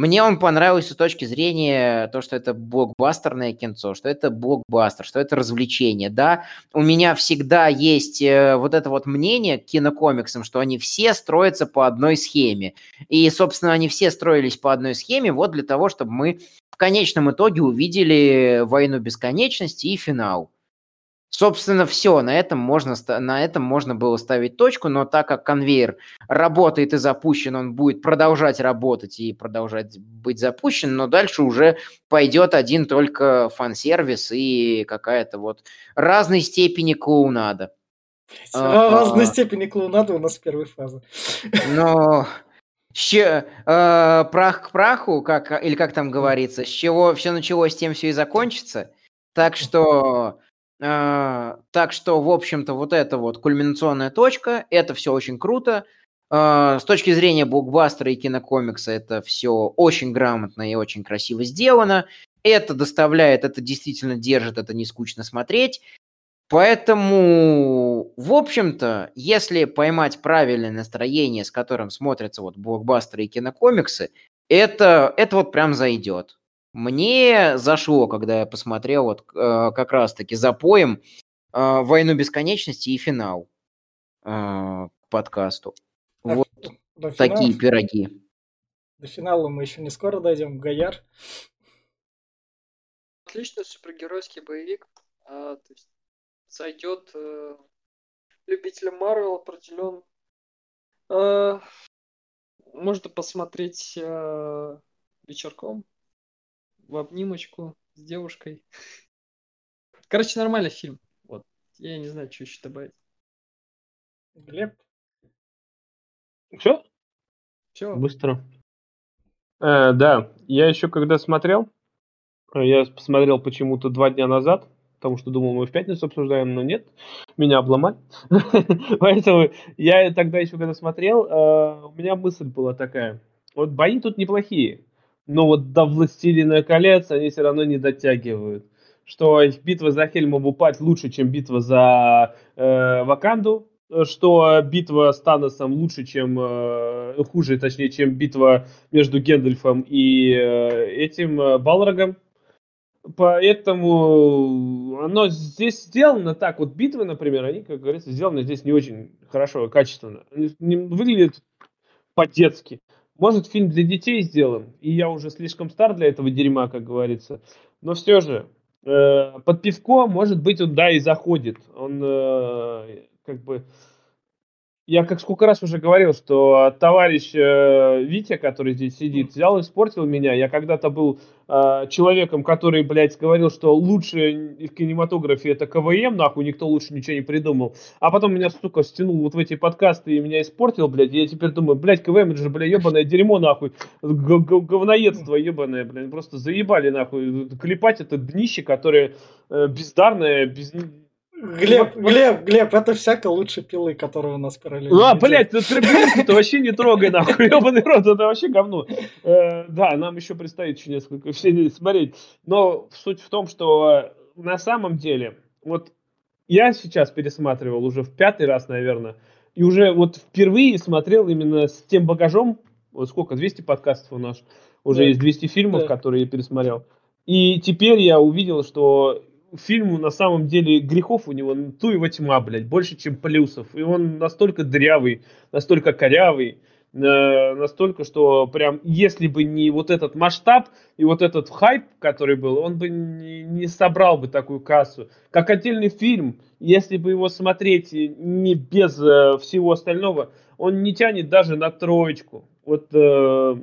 мне он понравился с точки зрения то, что это блокбастерное кинцо, что это блокбастер, что это развлечение. Да, у меня всегда есть э, вот это вот мнение к кинокомиксам, что они все строятся по одной схеме. И, собственно, они все строились по одной схеме вот для того, чтобы мы в конечном итоге увидели «Войну бесконечности» и финал. Собственно, все, на этом, можно, на этом можно было ставить точку, но так как конвейер работает и запущен, он будет продолжать работать и продолжать быть запущен, но дальше уже пойдет один только фан-сервис и какая-то вот разной степени клоунада. А, разной степени клоунада у нас первой фазы. Но Ще, э, прах к праху, как, или как там говорится, с чего все началось, тем все и закончится. Так что а, так что, в общем-то, вот это вот кульминационная точка, это все очень круто. А, с точки зрения блокбастера и кинокомикса это все очень грамотно и очень красиво сделано. Это доставляет, это действительно держит, это не скучно смотреть. Поэтому, в общем-то, если поймать правильное настроение, с которым смотрятся вот блокбастеры и кинокомиксы, это, это вот прям зайдет. Мне зашло, когда я посмотрел вот э, как раз-таки за поем э, «Войну бесконечности» и финал э, к подкасту. А вот до такие финала, пироги. До финала мы еще не скоро дойдем. Гояр. Отличный супергеройский боевик. А, то есть зайдет э, любителям Марвел определен. Э, можно посмотреть э, вечерком в обнимочку с девушкой. Короче, нормальный фильм. Вот. Я не знаю, что еще добавить. Глеб? Все? Все. Быстро. Э, да, я еще когда смотрел, э, я посмотрел почему-то два дня назад, потому что думал, мы в пятницу обсуждаем, но нет, меня обломали. [laughs] Поэтому я тогда еще когда смотрел, э, у меня мысль была такая. Вот бои тут неплохие но вот до «Властелина колец» они все равно не дотягивают. Что битва за Хельмову-Пать лучше, чем битва за э, Ваканду, что битва с Таносом лучше, чем э, хуже, точнее, чем битва между Гендальфом и э, этим э, Балрогом. Поэтому оно здесь сделано так. Вот битвы, например, они, как говорится, сделаны здесь не очень хорошо, качественно. Они выглядят по-детски. Может, фильм для детей сделан, и я уже слишком стар для этого дерьма, как говорится. Но все же, э, под пивко, может быть, он, да, и заходит. Он э, как бы я как сколько раз уже говорил, что товарищ э, Витя, который здесь сидит, взял и испортил меня. Я когда-то был э, человеком, который, блядь, говорил, что лучше в кинематографе это КВМ, нахуй, никто лучше ничего не придумал. А потом меня, сука, стянул вот в эти подкасты и меня испортил, блядь. И я теперь думаю, блядь, КВМ, это же, блядь, ебаное дерьмо, нахуй. Г -г Говноедство ебаное, блядь. Просто заебали, нахуй. Клепать это днище, которое э, бездарное, без Глеб, Глеб, Глеб, это всяко лучше пилы, которые у нас параллельно. Ну, а, блядь, ну ты вообще не трогай, нахуй, [laughs] ебаный рот, это вообще говно. Э, да, нам еще предстоит еще несколько серий смотреть. Но суть в том, что э, на самом деле, вот я сейчас пересматривал уже в пятый раз, наверное, и уже вот впервые смотрел именно с тем багажом, вот сколько, 200 подкастов у нас, уже да. есть 200 фильмов, да. которые я пересмотрел. И теперь я увидел, что фильму на самом деле грехов у него ту его тьма, блядь, больше, чем плюсов. И он настолько дрявый, настолько корявый, э, настолько, что прям, если бы не вот этот масштаб и вот этот хайп, который был, он бы не, не собрал бы такую кассу. Как отдельный фильм, если бы его смотреть не без э, всего остального, он не тянет даже на троечку. Вот э,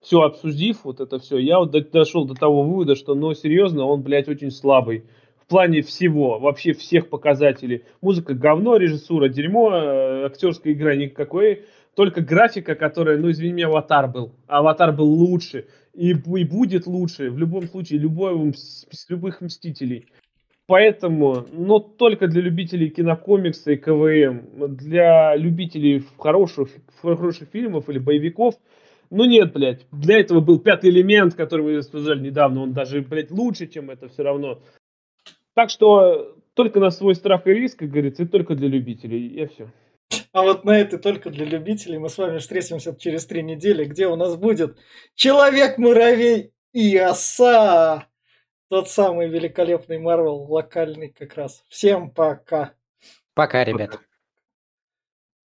все обсудив, вот это все, я вот дошел до того вывода, что, ну, серьезно, он, блядь, очень слабый. В плане всего, вообще всех показателей. Музыка говно, режиссура дерьмо, э, актерская игра никакой. Только графика, которая, ну, извини меня, аватар был. Аватар был лучше. И, и будет лучше. В любом случае, любой, с любых мстителей. Поэтому, но только для любителей кинокомикса и КВМ, для любителей хороших, хороших фильмов или боевиков – ну нет, блядь, для этого был пятый элемент, который мы обсуждали недавно, он даже, блядь, лучше, чем это все равно. Так что только на свой страх и риск, как говорится, и только для любителей, и все. А вот на это только для любителей мы с вами встретимся через три недели, где у нас будет Человек-муравей и оса. Тот самый великолепный Марвел локальный как раз. Всем пока. Пока, ребята.